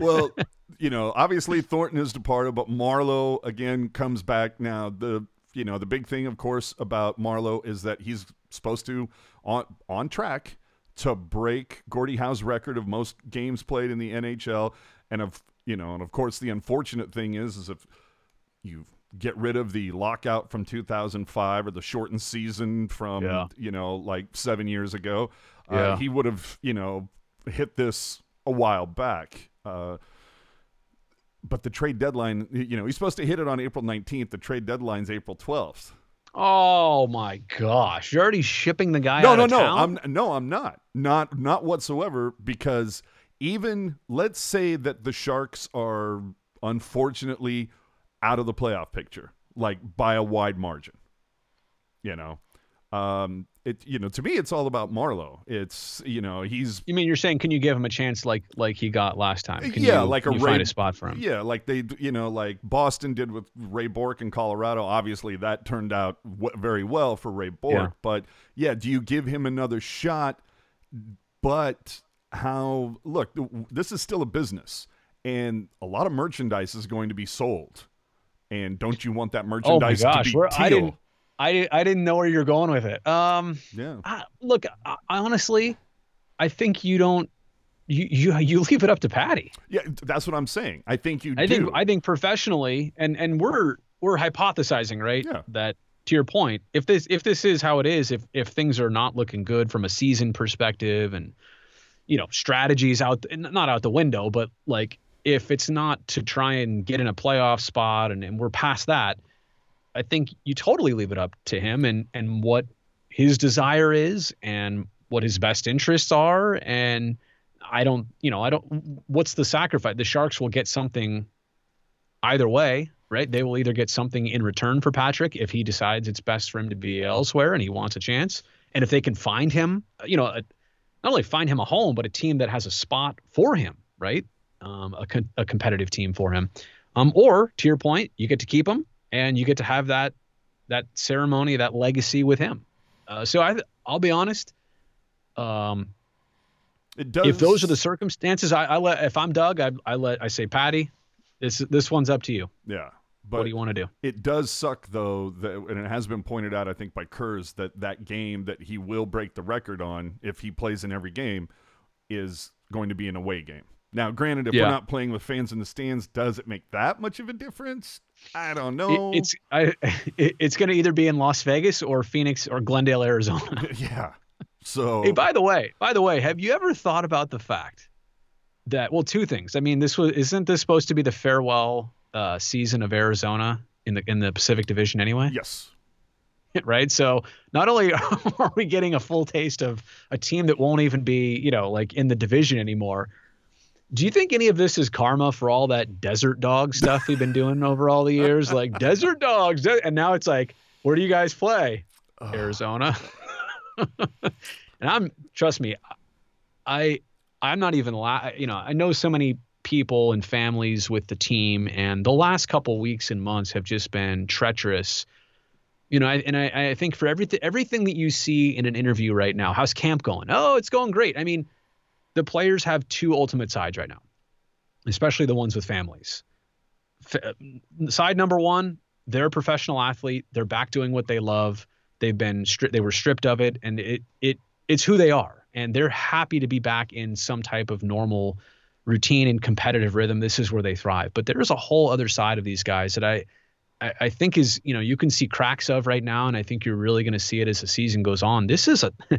well, you know, obviously Thornton has departed, but Marleau again comes back now. The you know the big thing, of course, about Marleau is that he's supposed to on on track to break Gordie Howe's record of most games played in the NHL, and of you know, and of course, the unfortunate thing is, is if you get rid of the lockout from 2005 or the shortened season from Yeah. you know like seven years ago, uh, he would have you know hit this a while back. Uh, but the trade deadline, you know, he's supposed to hit it on April 19th. The trade deadline's April 12th. Oh my gosh, you're already shipping the guy no, out no, no. town? I'm no, I'm not. Not not whatsoever because even let's say that the Sharks are unfortunately out of the playoff picture like by a wide margin. You know. Um it you know, to me it's all about Marleau. It's you know, he's You mean you're saying can you give him a chance like like he got last time? Can Yeah, you, like a you Ray- find a spot for him. Yeah, like they, you know, like Boston did with Ray Bourque in Colorado. Obviously, that turned out w- very well for Ray Bourque. Yeah. But yeah, do you give him another shot? But how? Look, this is still a business, and a lot of merchandise is going to be sold. And don't you want that Oh my merchandise gosh, to be teal? I didn't I didn't know where you're going with it. Um Yeah. I, look, I, I honestly I think you don't you, you you leave it up to Patty. Yeah, that's what I'm saying. I think you I do. think I think professionally and and we're we're hypothesizing, right? Yeah. That to your point, if this if this is how it is, if if things are not looking good from a season perspective and you know, strategies out not out the window, but like if it's not to try and get in a playoff spot and, and we're past that, I think you totally leave it up to him and and what his desire is and what his best interests are and I don't, you know, I don't what's the sacrifice? The Sharks will get something either way, right? They will either get something in return for Patrick if he decides it's best for him to be elsewhere and he wants a chance. And if they can find him, you know, a, not only find him a home, but a team that has a spot for him, right? um, a, con- a competitive team for him. Um, or to your point, you get to keep him and you get to have that that ceremony, that legacy with him. Uh, so I, I'll be honest. Um, it does. If those are the circumstances, I, I let. If I'm Doug, I, I let. I say, Patty, this this one's up to you. Yeah. But what do you want to do? It does suck though, that, and it has been pointed out, I think, by Kurz that that game that he will break the record on if he plays in every game is going to be an away game. Now, granted, if Yeah. we're not playing with fans in the stands, does it make that much of a difference? I don't know. It, it's I, it, it's going to either be in Las Vegas or Phoenix or Glendale, Arizona. yeah. So Hey, by the way, by the way, have you ever thought about the fact that well, two things. I mean, this was isn't this supposed to be the farewell uh, season of Arizona in the in the Pacific Division anyway? yes, right? So not only are we getting a full taste of a team that won't even be, you know, like in the division anymore. Do you think any of this is karma for all that desert dog stuff we've been doing over all the years? Like desert dogs, de- and now it's like, where do you guys play? Ugh. Arizona. and I'm trust me, I I'm not even la- you know, I know so many people and families with the team and the last couple weeks and months have just been treacherous. You know, I, and I, I think for everything everything that you see in an interview right now, how's camp going? Oh, it's going great. I mean, the players have two ultimate sides right now, especially the ones with families. F- uh, side number one, they're a professional athlete. They're back doing what they love. They've been stri- they were stripped of it, and it it it's who they are, and they're happy to be back in some type of normal routine and competitive rhythm. This is where they thrive. But there's a whole other side of these guys that. I I think is you know you can see cracks of right now, and I think you're really going to see it as the season goes on. This is a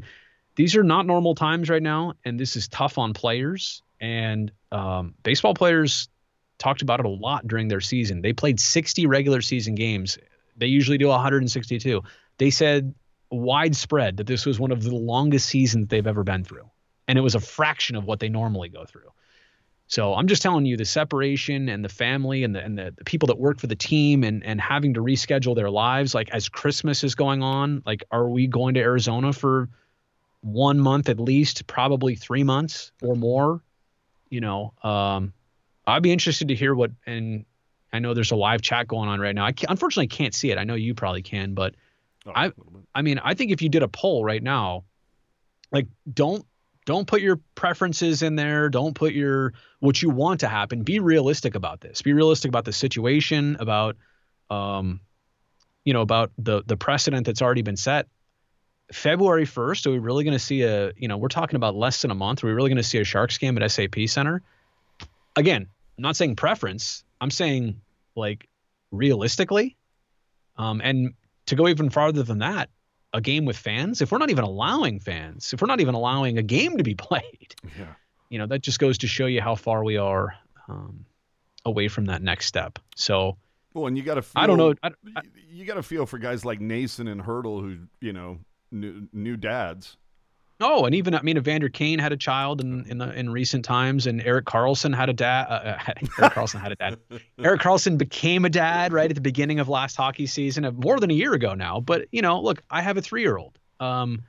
these are not normal times right now, and this is tough on players. And um, baseball players talked about it a lot during their season. They played 60 regular season games. They usually do 162. They said widespread that this was one of the longest seasons they've ever been through, and it was a fraction of what they normally go through. So I'm just telling you the separation and the family and the and the, the people that work for the team and and having to reschedule their lives like as Christmas is going on, like are we going to Arizona for one month at least, probably three months or more? You know, um, I'd be interested to hear what and I know there's a live chat going on right now. I can't, unfortunately can't see it. I know you probably can, but Oh, I- a little bit. I mean, I think if you did a poll right now, like don't don't put your preferences in there. Don't put your what you want to happen. Be realistic about this. Be realistic about the situation, about um, you know, about the the precedent that's already been set. February 1st, are we really going to see a, you know, we're talking about less than a month. Are we really going to see a shark scam at SAP Center? Again, I'm not saying preference. I'm saying like realistically. Um, and to go even farther than that, a game with fans, if we're not even allowing fans, if we're not even allowing a game to be played, Yeah. you know, that just goes to show you how far we are um, away from that next step. So Well, and you got to. I don't know. I, I, You got to feel for guys like Nason and Hertl, who you know, new, new dads. oh, and even I mean, Evander Kane had a child in in, the, in recent times, and Erik Karlsson had a dad. Uh, uh, Erik Karlsson had a dad. Erik Karlsson became a dad right at the beginning of last hockey season, of more than a year ago now. But you know, look, I have a three-year-old. Um,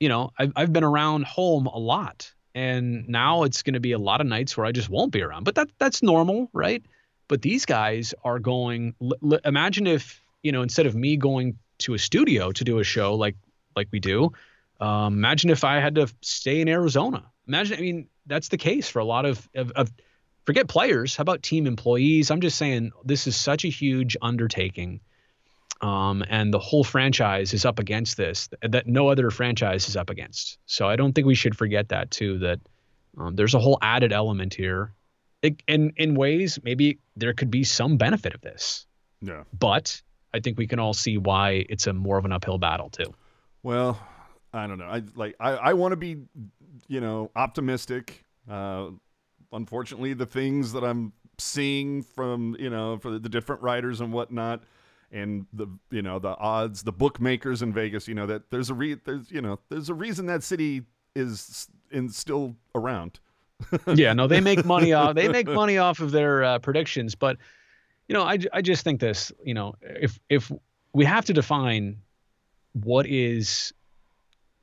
you know, I've I've been around home a lot, and now it's going to be a lot of nights where I just won't be around. But that that's normal, right? But these guys are going. L- l- imagine if you know, instead of me going to a studio to do a show like like we do, um, imagine if I had to stay in Arizona. Imagine, I mean, that's the case for a lot of, of, of forget players. How about team employees? I'm just saying this is such a huge undertaking. Um, and the whole franchise is up against this that no other franchise is up against. So I don't think we should forget that too. That um, there's a whole added element here. It, in in ways, maybe there could be some benefit of this, Yeah. but I think we can all see why it's a more of an uphill battle too. Well, I don't know. I like. I, I want to be, you know, optimistic. Uh, unfortunately, the things that I'm seeing from you know for the different writers and whatnot, and the you know the odds, the bookmakers in Vegas, you know that there's a re there's you know there's a reason that city is in still around. yeah, no, they make money off they make money off of their uh, predictions, but you know, I, I just think this, you know, if if we have to define what is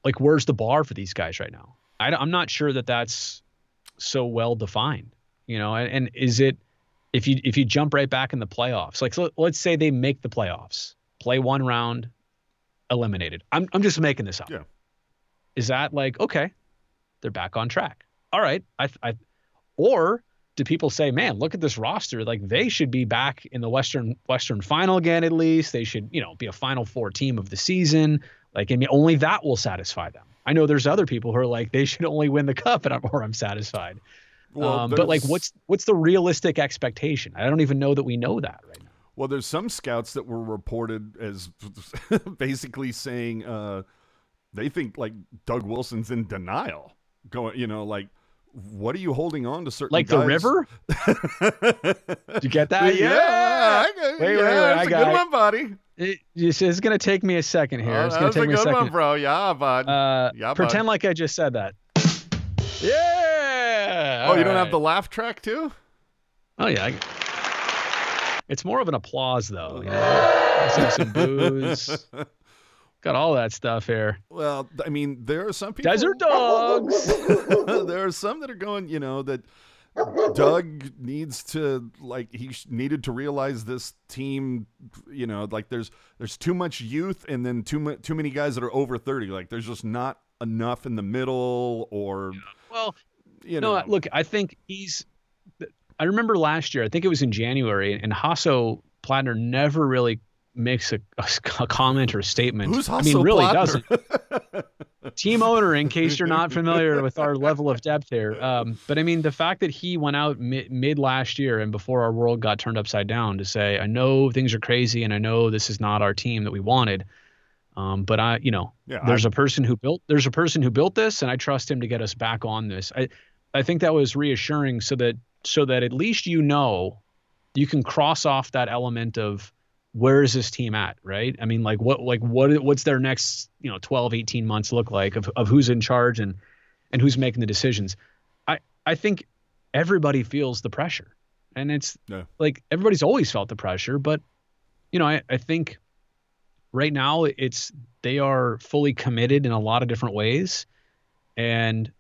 like where's the bar for these guys right now? I, am not sure that that's so well defined. You know, and, and is it if you if you jump right back in the playoffs, like so let's say they make the playoffs, play one round, eliminated. I'm I'm just making this up. Yeah. Is that like okay, they're back on track? All right, I I or do people say, man, look at this roster? Like they should be back in the Western Western Final again at least. They should, you know, be a Final Four team of the season. Like, I mean, only that will satisfy them. I know there's other people who are like they should only win the cup, and I'm or I'm satisfied. Well, um, but like, what's what's the realistic expectation? I don't even know that we know that right now. Well, there's some scouts that were reported as basically saying uh, they think like Doug Wilson's in denial. Going, you know, like what are you holding on to certain Like the river? Did you get that? yeah, I got- Wait, wait, yeah, wait, that's I a got good it. one, buddy. It, it's, it's gonna take me a second here. Oh, it's that gonna take a me a second. one, bro. Yeah, bud. Uh, Yeah, bud. pretend like I just said that. Yeah. oh, you don't have the laugh track too? Oh yeah. I- It's more of an applause though. You know? some, some booze. Got all that stuff here. Well, I mean, there are some people. Desert dogs. there are some that are going, you know, that Doug needs to like he needed to realize this team, you know, like there's there's too much youth and then too mu- too many guys that are over 30. Like there's just not enough in the middle or well, you no, know. look, I think he's. I remember last year. I think it was in January, and Hasso Plattner never really makes a, a, a comment or statement. Who's I mean, really Plattner? doesn't. team owner in case you're not familiar with our level of depth here um, but i mean the fact that he went out mid, mid last year and before our world got turned upside down to say i know things are crazy and i know this is not our team that we wanted um, but i you know Yeah, there's a person who built there's a person who built this and i trust him to get us back on this i i think that was reassuring so that so that at least you know you can cross off that element of where is this team at right? I mean like what like what what's their next you know 12 18 months look like of, of who's in charge and and who's making the decisions? I i think everybody feels the pressure. And it's Yeah. like everybody's always felt the pressure but you know i i think right now it's they are fully committed in a lot of different ways. And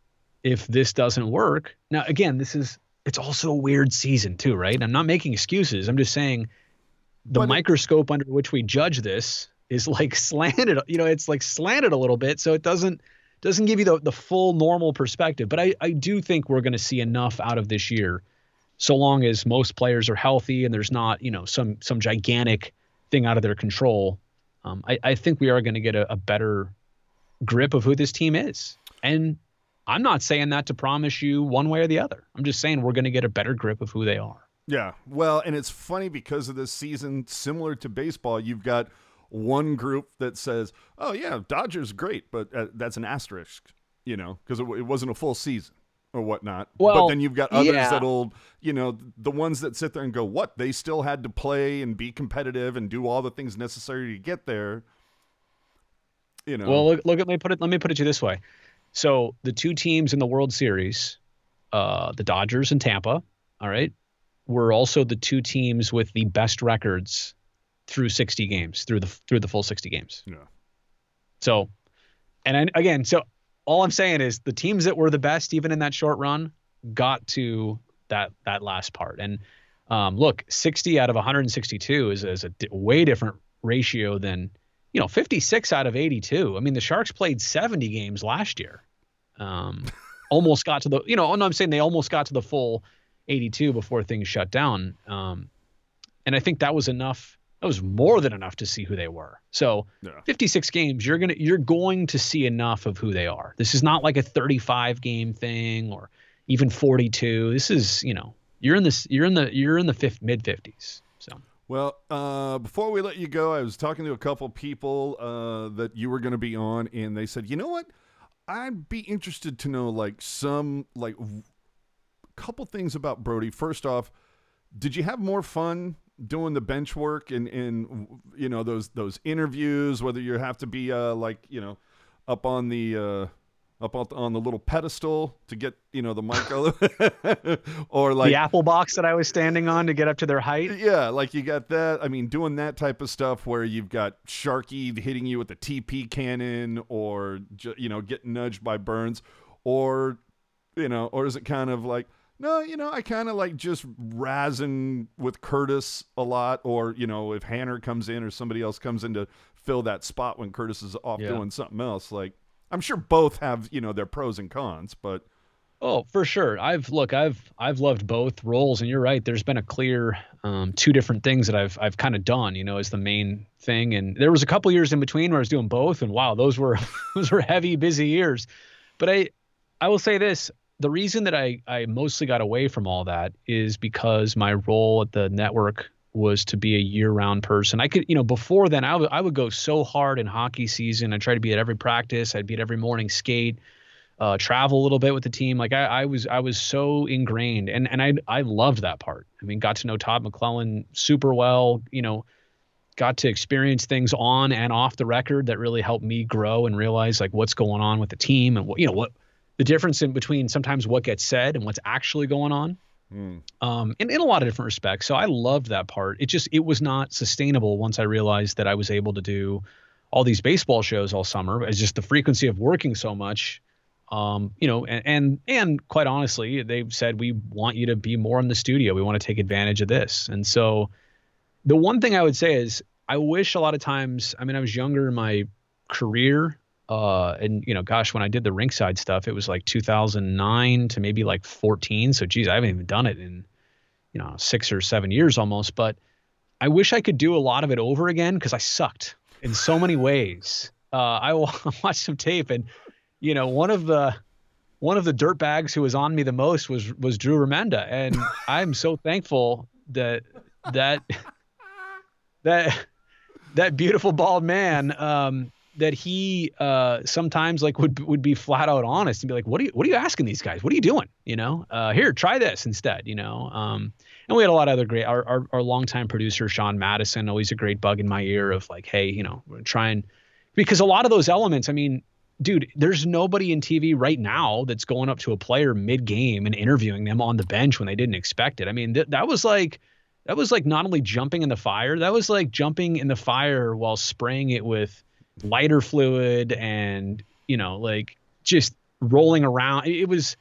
if this doesn't work now again this is it's also a weird season too right? I'm not making excuses. I'm just saying the But it- microscope under which we judge this is like slanted you know it's like slanted a little bit so it doesn't doesn't give you the, the full normal perspective. But I, I do think we're going to see enough out of this year so long as most players are healthy and there's not you know some some gigantic thing out of their control um, I, I think we are going to get a, a better grip of who this team is. And i'm not saying that to promise you one way or the other. I'm just saying we're going to get a better grip of who they are Yeah. Well, and it's funny because of this season, similar to baseball, you've got one group that says, "Oh yeah, Dodgers great," but uh, that's an asterisk, you know, because it, it wasn't a full season or whatnot. Well, but then you've got others yeah. that'll, you know, the ones that sit there and go, "What? They still had to play and be competitive and do all the things necessary to get there." You know. Well, look, look at let me put it. Let me put it to you this way. So the two teams in the World Series, uh, the Dodgers and Tampa, all right, were also the two teams with the best records through 60 games, through the through the full 60 games. Yeah. So, and I, again, so all I'm saying is the teams that were the best, even in that short run, got to that that last part. And um, look, 60 out of 162 is, is a di- way different ratio than you know 56 out of 82. I mean, the Sharks played 70 games last year. Um, almost got to the you know, no, I'm saying they almost got to the full 82 before things shut down. Um, and I think that was enough. That was more than enough to see who they were. So Yeah. 56 games, you're gonna you're going to see enough of who they are. This is not like a 35 game thing or even 42. This is you know you're in this you're in the you're in the fifth, mid 50s. So Well, uh, before we let you go, I was talking to a couple people uh, that you were going to be on, and they said, you know what? I'd be interested to know like some like couple things about Brodie. First off, did you have more fun doing the bench work and and you know those those interviews? Whether you have to be uh, like you know up on the uh, up on, on the little pedestal to get you know the mic, or like the apple box that I was standing on to get up to their height. yeah, like you got that. I mean, doing that type of stuff where you've got Sharky hitting you with the TP cannon, or you know, getting nudged by Burns, or you know, or is it kind of like, No, you know, I kind of like just razzing with Curtis a lot, or you know, if Hanner comes in or somebody else comes in to fill that spot when Curtis is off Yeah. doing something else. Like, I'm sure both have you know their pros and cons, but Oh, for sure. I've look, I've I've loved both roles, and you're right. There's been a clear um, two different things that I've I've kind of done, you know, as the main thing. And there was a couple years in between where I was doing both, and wow, those were those were heavy, busy years. But I I will say this: the reason that I I mostly got away from all that is because my role at the network was to be a year-round person. I could, you know, before then I would would go so hard in hockey season. I try to be at every practice. I'd be at every morning skate uh, travel a little bit with the team. Like I, I was, I was so ingrained, and and I, I loved that part. I mean, got to know Todd McLellan super well. You know, got to experience things on and off the record that really helped me grow and realize like what's going on with the team and what you know what the difference in between sometimes what gets said and what's actually going on. Um, in, in a lot of different respects. So I loved that part. It just it was not sustainable once I realized that I was able to do all these baseball shows all summer. It's just the frequency of working so much um, you know, and, and and quite honestly, they've said we want you to be more in the studio. We want to take advantage of this. And so, the one thing I would say is, I wish a lot of times. I mean, I was younger in my career, uh, and you know, gosh, when I did the ringside stuff, it was like 2009 to maybe like 14. So, geez, I haven't even done it in, you know, six or seven years almost. But I wish I could do a lot of it over again because I sucked in so many ways. Uh, I watched some tape and you know, one of the one of the dirt bags who was on me the most was was Drew Remenda, and I'm so thankful that that that that beautiful bald man um, that he uh, sometimes like would would be flat out honest and be like, "What are you What are you asking these guys? What are you doing? You know, uh, here, try this instead." You know, um, and we had a lot of other great. Our our, our longtime producer Sean Madison, always a great bug in my ear of like, "Hey, you know, we're trying." Because a lot of those elements, I mean, dude, there's nobody in TV right now that's going up to a player mid game and interviewing them on the bench when they didn't expect it. I mean, th- that was like that was like not only jumping in the fire, that was like jumping in the fire while spraying it with lighter fluid and, you know, like just rolling around. It, was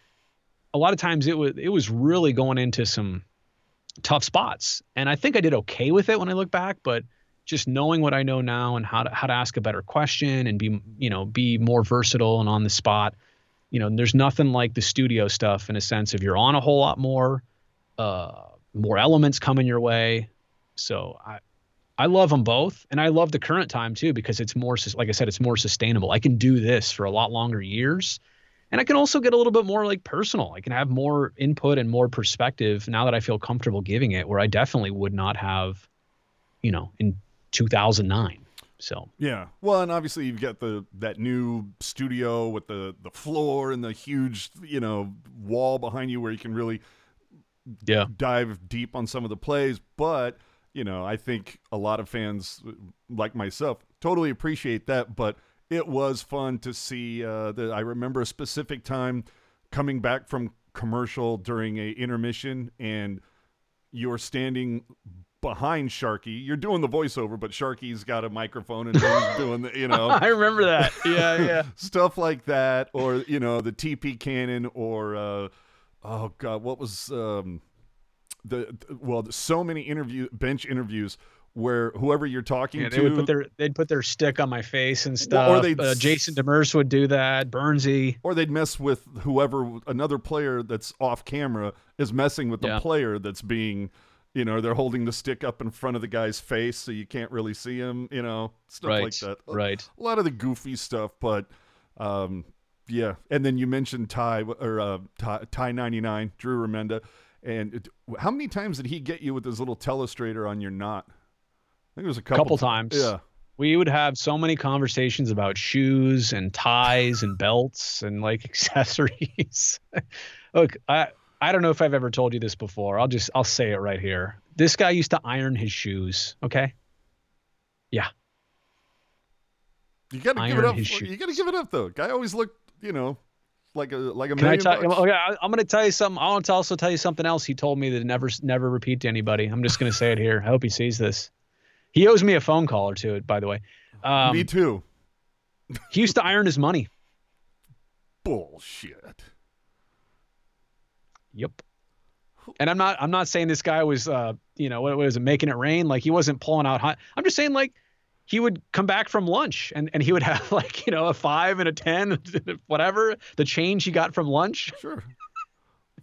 a lot of times it was it was really going into some tough spots. And I think I did okay with it when I look back, but just knowing what I know now and how to how to ask a better question and be you know be more versatile and on the spot. You know, there's nothing like the studio stuff in a sense if you're on a whole lot more, uh, more elements coming your way. So I I love them both, and I love the current time too because it's more like I said, it's more sustainable. I can do this for a lot longer years. And I can also get a little bit more like personal. I can have more input and more perspective now that I feel comfortable giving it, where I definitely would not have, you know, in 2009. So Yeah. Well, and obviously you've got the that new studio with the the floor and the huge, you know, wall behind you where you can really yeah, dive deep on some of the plays, but you know, I think a lot of fans like myself totally appreciate that, but it was fun to see uh the I remember a specific time coming back from commercial during a intermission and you're standing behind Sharky. You're doing the voiceover, but Sharky's got a microphone and he's doing the, you know, I remember that. Yeah, yeah. stuff like that, or you know, the TP cannon, or uh, oh god, what was um, the well, so many interview bench interviews where whoever you're talking Yeah, to, they would put their they'd put their stick on my face and stuff. or they'd uh, Jason Demers would do that. Burnsy. or they'd mess with whoever another player that's off camera is messing with the Yeah. player that's being you know they're holding the stick up in front of the guy's face so you can't really see him you know stuff Right. like that Right. a lot of the goofy stuff but um yeah and then you mentioned ty or uh ty, ty 99 drew remenda and it, how many times did he get you with his little telestrator on your knot i think it was a couple, Couple ti- times. yeah We would have so many conversations about shoes and ties and belts and like accessories. Look, I I don't know if I've ever told you this before. I'll just I'll say it right here. This guy used to iron his shoes. Okay. Yeah. You gotta give it up you gotta give it up though guy always looked you know like a like a Can I tell? bucks. Okay, I- I'm going to tell you something. I want to also tell you something else. He told me to never, never repeat to anybody. I'm just going to say it here. I hope he sees this. He owes me a phone call or two, by the way. Um, me too he used to iron his money. bullshit Yep. And I'm not I'm not saying this guy was uh you know what was it making it rain like he wasn't pulling out hot. I'm just saying like he would come back from lunch and, and he would have like you know a five and a ten whatever the change he got from lunch Sure.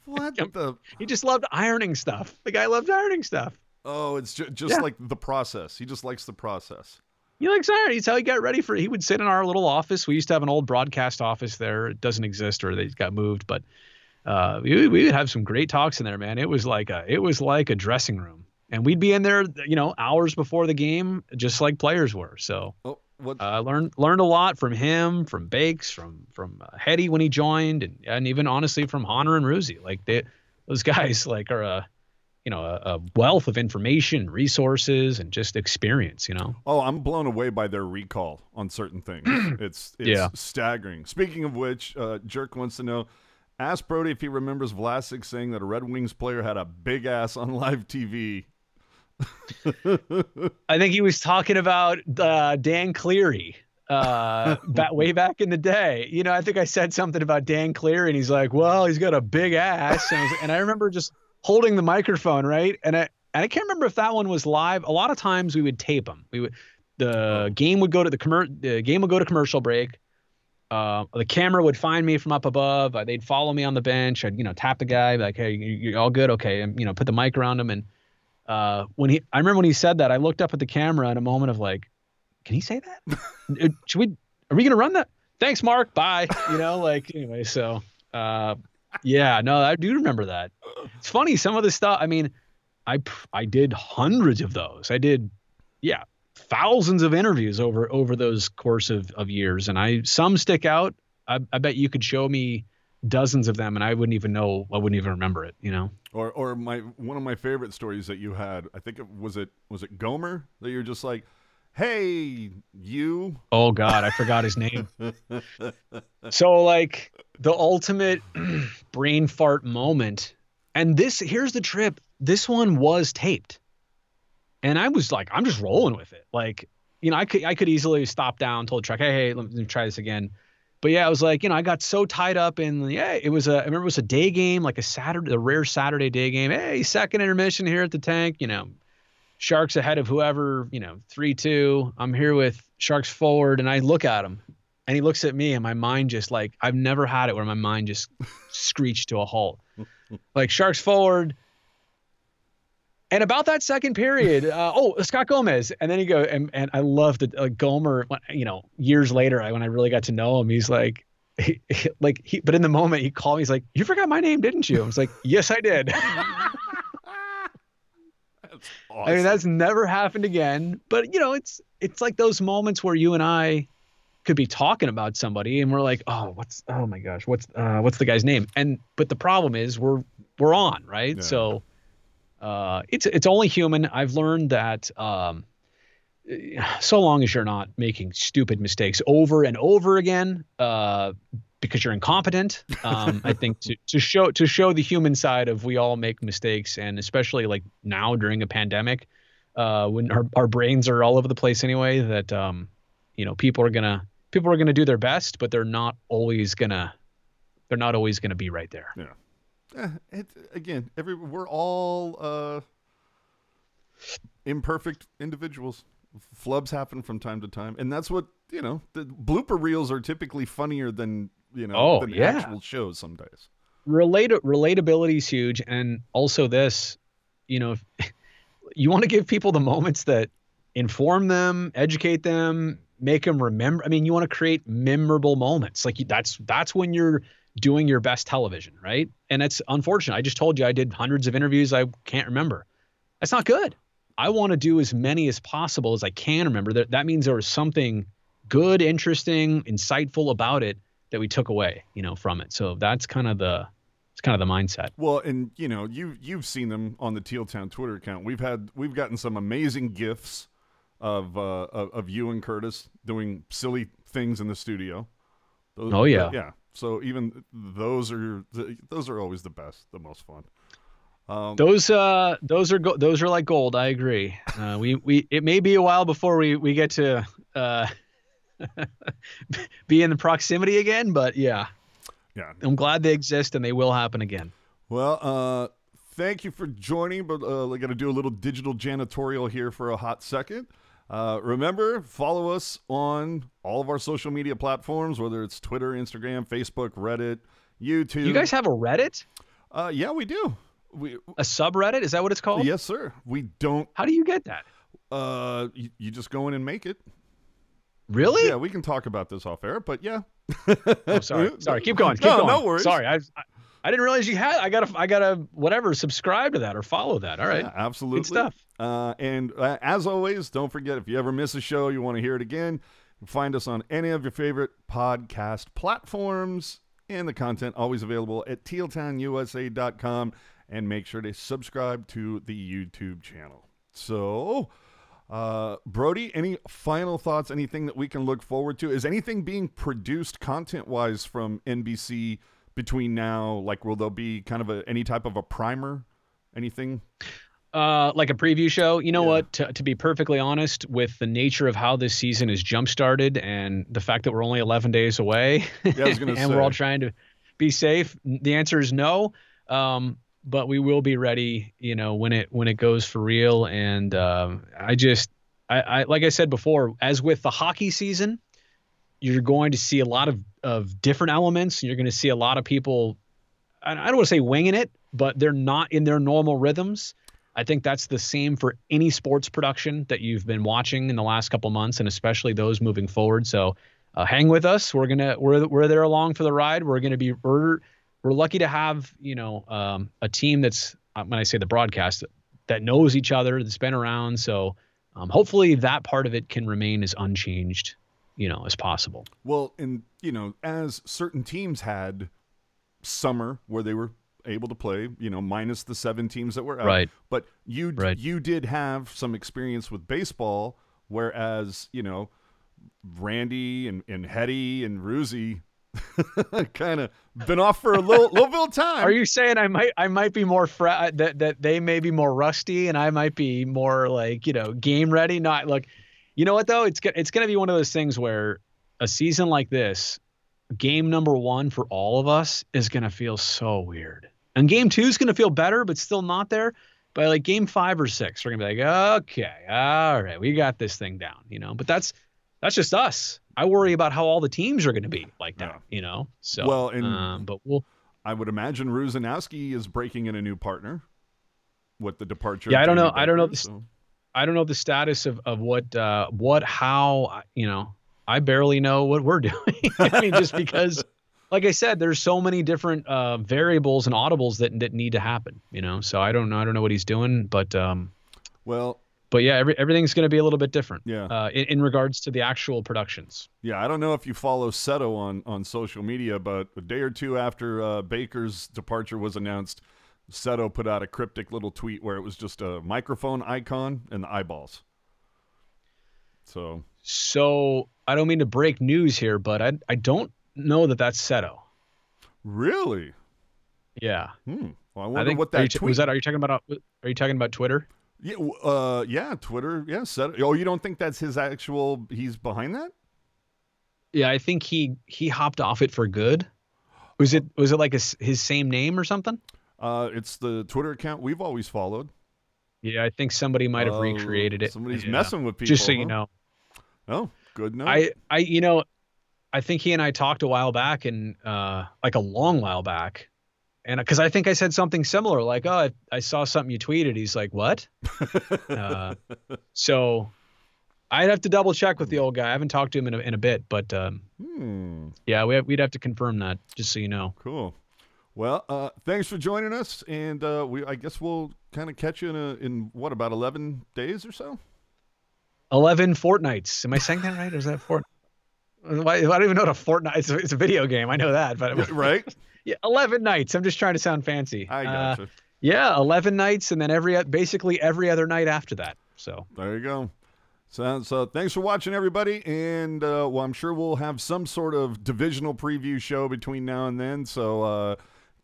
What the? he just loved ironing stuff the guy loved ironing stuff Oh, it's ju- just Yeah. like the process. He just likes the process. he likes ironing he's how he got ready for he would sit in our little office we used to have an old broadcast office there it doesn't exist or they got moved but uh, we, we would have some great talks in there man it was like a it was like a dressing room and we'd be in there you know hours before the game just like players were so Oh? I learned learned a lot from him, from Bakes, from from uh, Hetty when he joined, and and even honestly from Honor and Ruzi. Like they, those guys like are a, you know, a, a wealth of information, resources, and just experience. You know. Oh, I'm blown away by their recall on certain things. it's it's Yeah. staggering. Speaking of which, uh, Jerk wants to know. Ask Brodie if he remembers Vlasic saying that a Red Wings player had a big ass on live TV. I think he was talking about uh, Dan Cleary. Uh, back way back in the day, you know, I think I said something about Dan Cleary, and he's like, "Well, he's got a big ass," and I, was, and I remember just holding the microphone, right? And I and I can't remember if that one was live. A lot of times we would tape them. We would the game would go to the commer- the game would go to commercial break. Uh, the camera would find me from up above. Uh, they'd follow me on the bench. I'd you know tap the guy like, "Hey, you, you're all good, okay?" And you know put the mic around him. And uh, when he, I remember when he said that, I looked up at the camera in a moment of like, "Can he say that? Should we? Are we gonna run that? Thanks, Mark. Bye." You know, like anyway. So, uh, yeah, no, I do remember that. It's funny some of the stuff. I mean, I I did hundreds of those. I did, yeah, thousands of interviews over over those course of, of years, and I some stick out. I, I bet you could show me dozens of them, and I wouldn't even know. I wouldn't even remember it. You know. Or or my one of my favorite stories that you had. I think it was it was it Gomer that you're just like, hey you. Oh God, I forgot his name. so like the ultimate brain fart moment, and this here's the trip. This one was taped, and I was like, I'm just rolling with it. Like, you know, I could I could easily stop down, told Truck, hey, hey, let me try this again. But yeah, I was like, you know, I got so tied up in yeah, it was a I remember it was a day game, like a Saturday, a rare Saturday day game. Hey, second intermission here at the tank, you know. Sharks ahead of whoever, you know, 3 2. I'm here with Sharks forward, and I look at him, and he looks at me, and my mind just like, I've never had it where my mind just screeched to a halt. Like, Sharks forward. And about that second period, uh, oh, Scott Gomez. And then he go, and, and I love the uh, Gomer, you know, years later, I, when I really got to know him, he's like, he, he- like he, but in the moment he called me, he's like, you forgot my name, didn't you? I was like, yes, I did. That's I mean, that's never happened again. But you know, it's it's like those moments where you and I could be talking about somebody and we're like, oh, what's oh my gosh, what's uh, what's the guy's name? And but the problem is we're we're on right, Yeah. so uh, it's it's only human. I've learned that. Um, so long as you're not making stupid mistakes over and over again, uh, because you're incompetent. Um, I think to, to show to show the human side of we all make mistakes, and especially like now during a pandemic, uh, when our, our brains are all over the place anyway, that um, you know people are gonna people are gonna do their best, but they're not always gonna they're not always gonna be right there. Eh, it, again, every we're all uh, imperfect individuals. Flubs happen from time to time, and that's what you know. The blooper reels are typically funnier than you know Oh, than yeah. actual shows some days. relate relatability is huge and also this you know you want to give people the moments that inform them educate them make them remember i mean you want to create memorable moments like that's that's when you're doing your best television right and it's unfortunate i just told you i did hundreds of interviews i can't remember that's not good i want to do as many as possible as i can remember that that means there was something good interesting insightful about it that we took away you know from it so that's kind of the it's kind of the mindset. Well, and you know, you you've seen them on the Teal Town Twitter account. We've had we've gotten some amazing gifs of uh, of, of you and Curtis doing silly things in the studio. Those, Oh, yeah. yeah. So even those are those are always the best, the most fun. Um, Those uh those are go- those are like gold. I agree. Uh, we we it may be a while before we we get to uh be in the proximity again, but yeah, yeah. I'm glad they exist and they will happen again. Well, uh, thank you for joining, but uh, I got to do a little digital janitorial here for a hot second. Uh, remember, follow us on all of our social media platforms, whether it's Twitter, Instagram, Facebook, Reddit, YouTube. You guys have a Reddit? Uh, yeah, we do. We A subreddit? Is that what it's called? yes, sir. We don't. How do you get that? Uh, you, you just go in and make it. Really? Yeah, we can talk about this off air, but yeah. Oh, sorry. Sorry. Keep going. Keep no, going. no worries. Sorry. I, I I didn't realize you had. I gotta. I gotta. Whatever. Subscribe to that or follow that. All right. Yeah, absolutely. Good stuff. Uh, and uh, as always, don't forget if you ever miss a show, you want to hear it again, find us on any of your favorite podcast platforms. And the content always available at tealtownusa.com. And make sure to subscribe to the YouTube channel. So, uh, Brodie, any final thoughts? Anything that we can look forward to? Is anything being produced content wise from NBC between now? Like, will there be kind of a any type of a primer? Anything? Uh, like a preview show. You know Yeah. what? To, to be perfectly honest, with the nature of how this season is jump started and the fact that we're only 11 days away, Yeah, I was gonna and we're all trying to be safe, the answer is no. Um, but we will be ready, you know, when it when it goes for real. And um, I just, I, I like I said before, as with the hockey season, you're going to see a lot of of different elements. You're going to see a lot of people. I don't want to say winging it, but they're not in their normal rhythms. I think that's the same for any sports production that you've been watching in the last couple months, and especially those moving forward. So, uh, hang with us. We're gonna we're we're there along for the ride. We're gonna be we're we're lucky to have you know um, a team that's uh, when I say the broadcast that knows each other, that's been around. So, um, hopefully that part of it can remain as unchanged, you know, as possible. Well, and you know, as certain teams had summer where they were able to play, you know, minus the seven teams that were out. Right. But you Right. you did have some experience with baseball, whereas you know, Randy and and Hetty and Ruzy kind of been off for a little little bit of time. Are you saying I might I might be more fra- uh, that that they may be more rusty and I might be more like you know game ready? Not look, you know what though? It's it's gonna be one of those things where a season like this, game number one for all of us is gonna feel so weird, and game two is gonna feel better, but still not there. But like game five or six, we're gonna be like, okay, all right, we got this thing down, you know. But that's that's just us. I worry about how all the teams are gonna be like that, you know. So Well, and- um, but we'll. I would imagine Rusanowsky is breaking in a new partner with the departure. Yeah, I don't know- Jamie I don't know so- I don't know the status of, of what uh what how you know I barely know what we're doing. I mean just because like I said there's so many different uh variables and audibles that that need to happen, you know. So I don't know I don't know what he's doing, but um Well, but yeah, every, everything's going to be a little bit different. Yeah. Uh in, in regards to the actual productions. Yeah, I don't know if you follow Seto on, on social media, but a day or two after uh, Baker's departure was announced, Seto put out a cryptic little tweet where it was just a microphone icon and the eyeballs. So, So I don't mean to break news here, but I I don't know that that's Seto. really? Yeah. Hmm. Well, I I wonder think what you that tweet was that are you talking about are you talking about Twitter? Yeah, uh, yeah, Twitter. Yeah, Seto. Oh, you don't think that's his actual? He's behind that? Yeah, I think he he hopped off it for good. Was it was it like a his same name or something? Uh, it's the Twitter account we've always followed. Yeah, I think somebody might have Oh, recreated it. Somebody's Yeah. messing with people. Just so you know, Oh, good note. I I you know, I think he and I talked a while back and uh like a long while back, and because I think I said something similar like, oh, I, I saw something you tweeted. He's like, what? uh, so I'd have to double check with the old guy. I haven't talked to him in a, in a bit, but um, hmm. yeah, we have, we'd have to confirm that just so you know. Cool. Well, uh, thanks for joining us, and uh, we I guess we'll kind of catch you in a, in what about eleven days or so. 11 fortnights. Am I saying that right? Or is that fort? Why, I don't even know what a fortnight. It's a, it's a video game. I know that, but right? yeah, 11 nights. I'm just trying to sound fancy. I Uh, gotcha. yeah, 11 nights, and then every basically every other night after that. So there you go. So, so thanks for watching, everybody, and uh, well, I'm sure we'll have some sort of divisional preview show between now and then. So uh,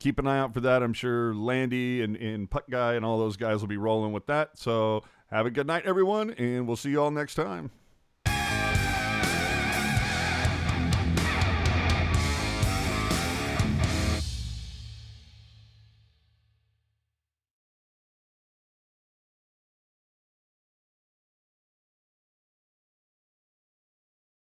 keep an eye out for that. I'm sure Landy and, and Puck Guy and all those guys will be rolling with that. So have a good night, everyone, and we'll see you all next time.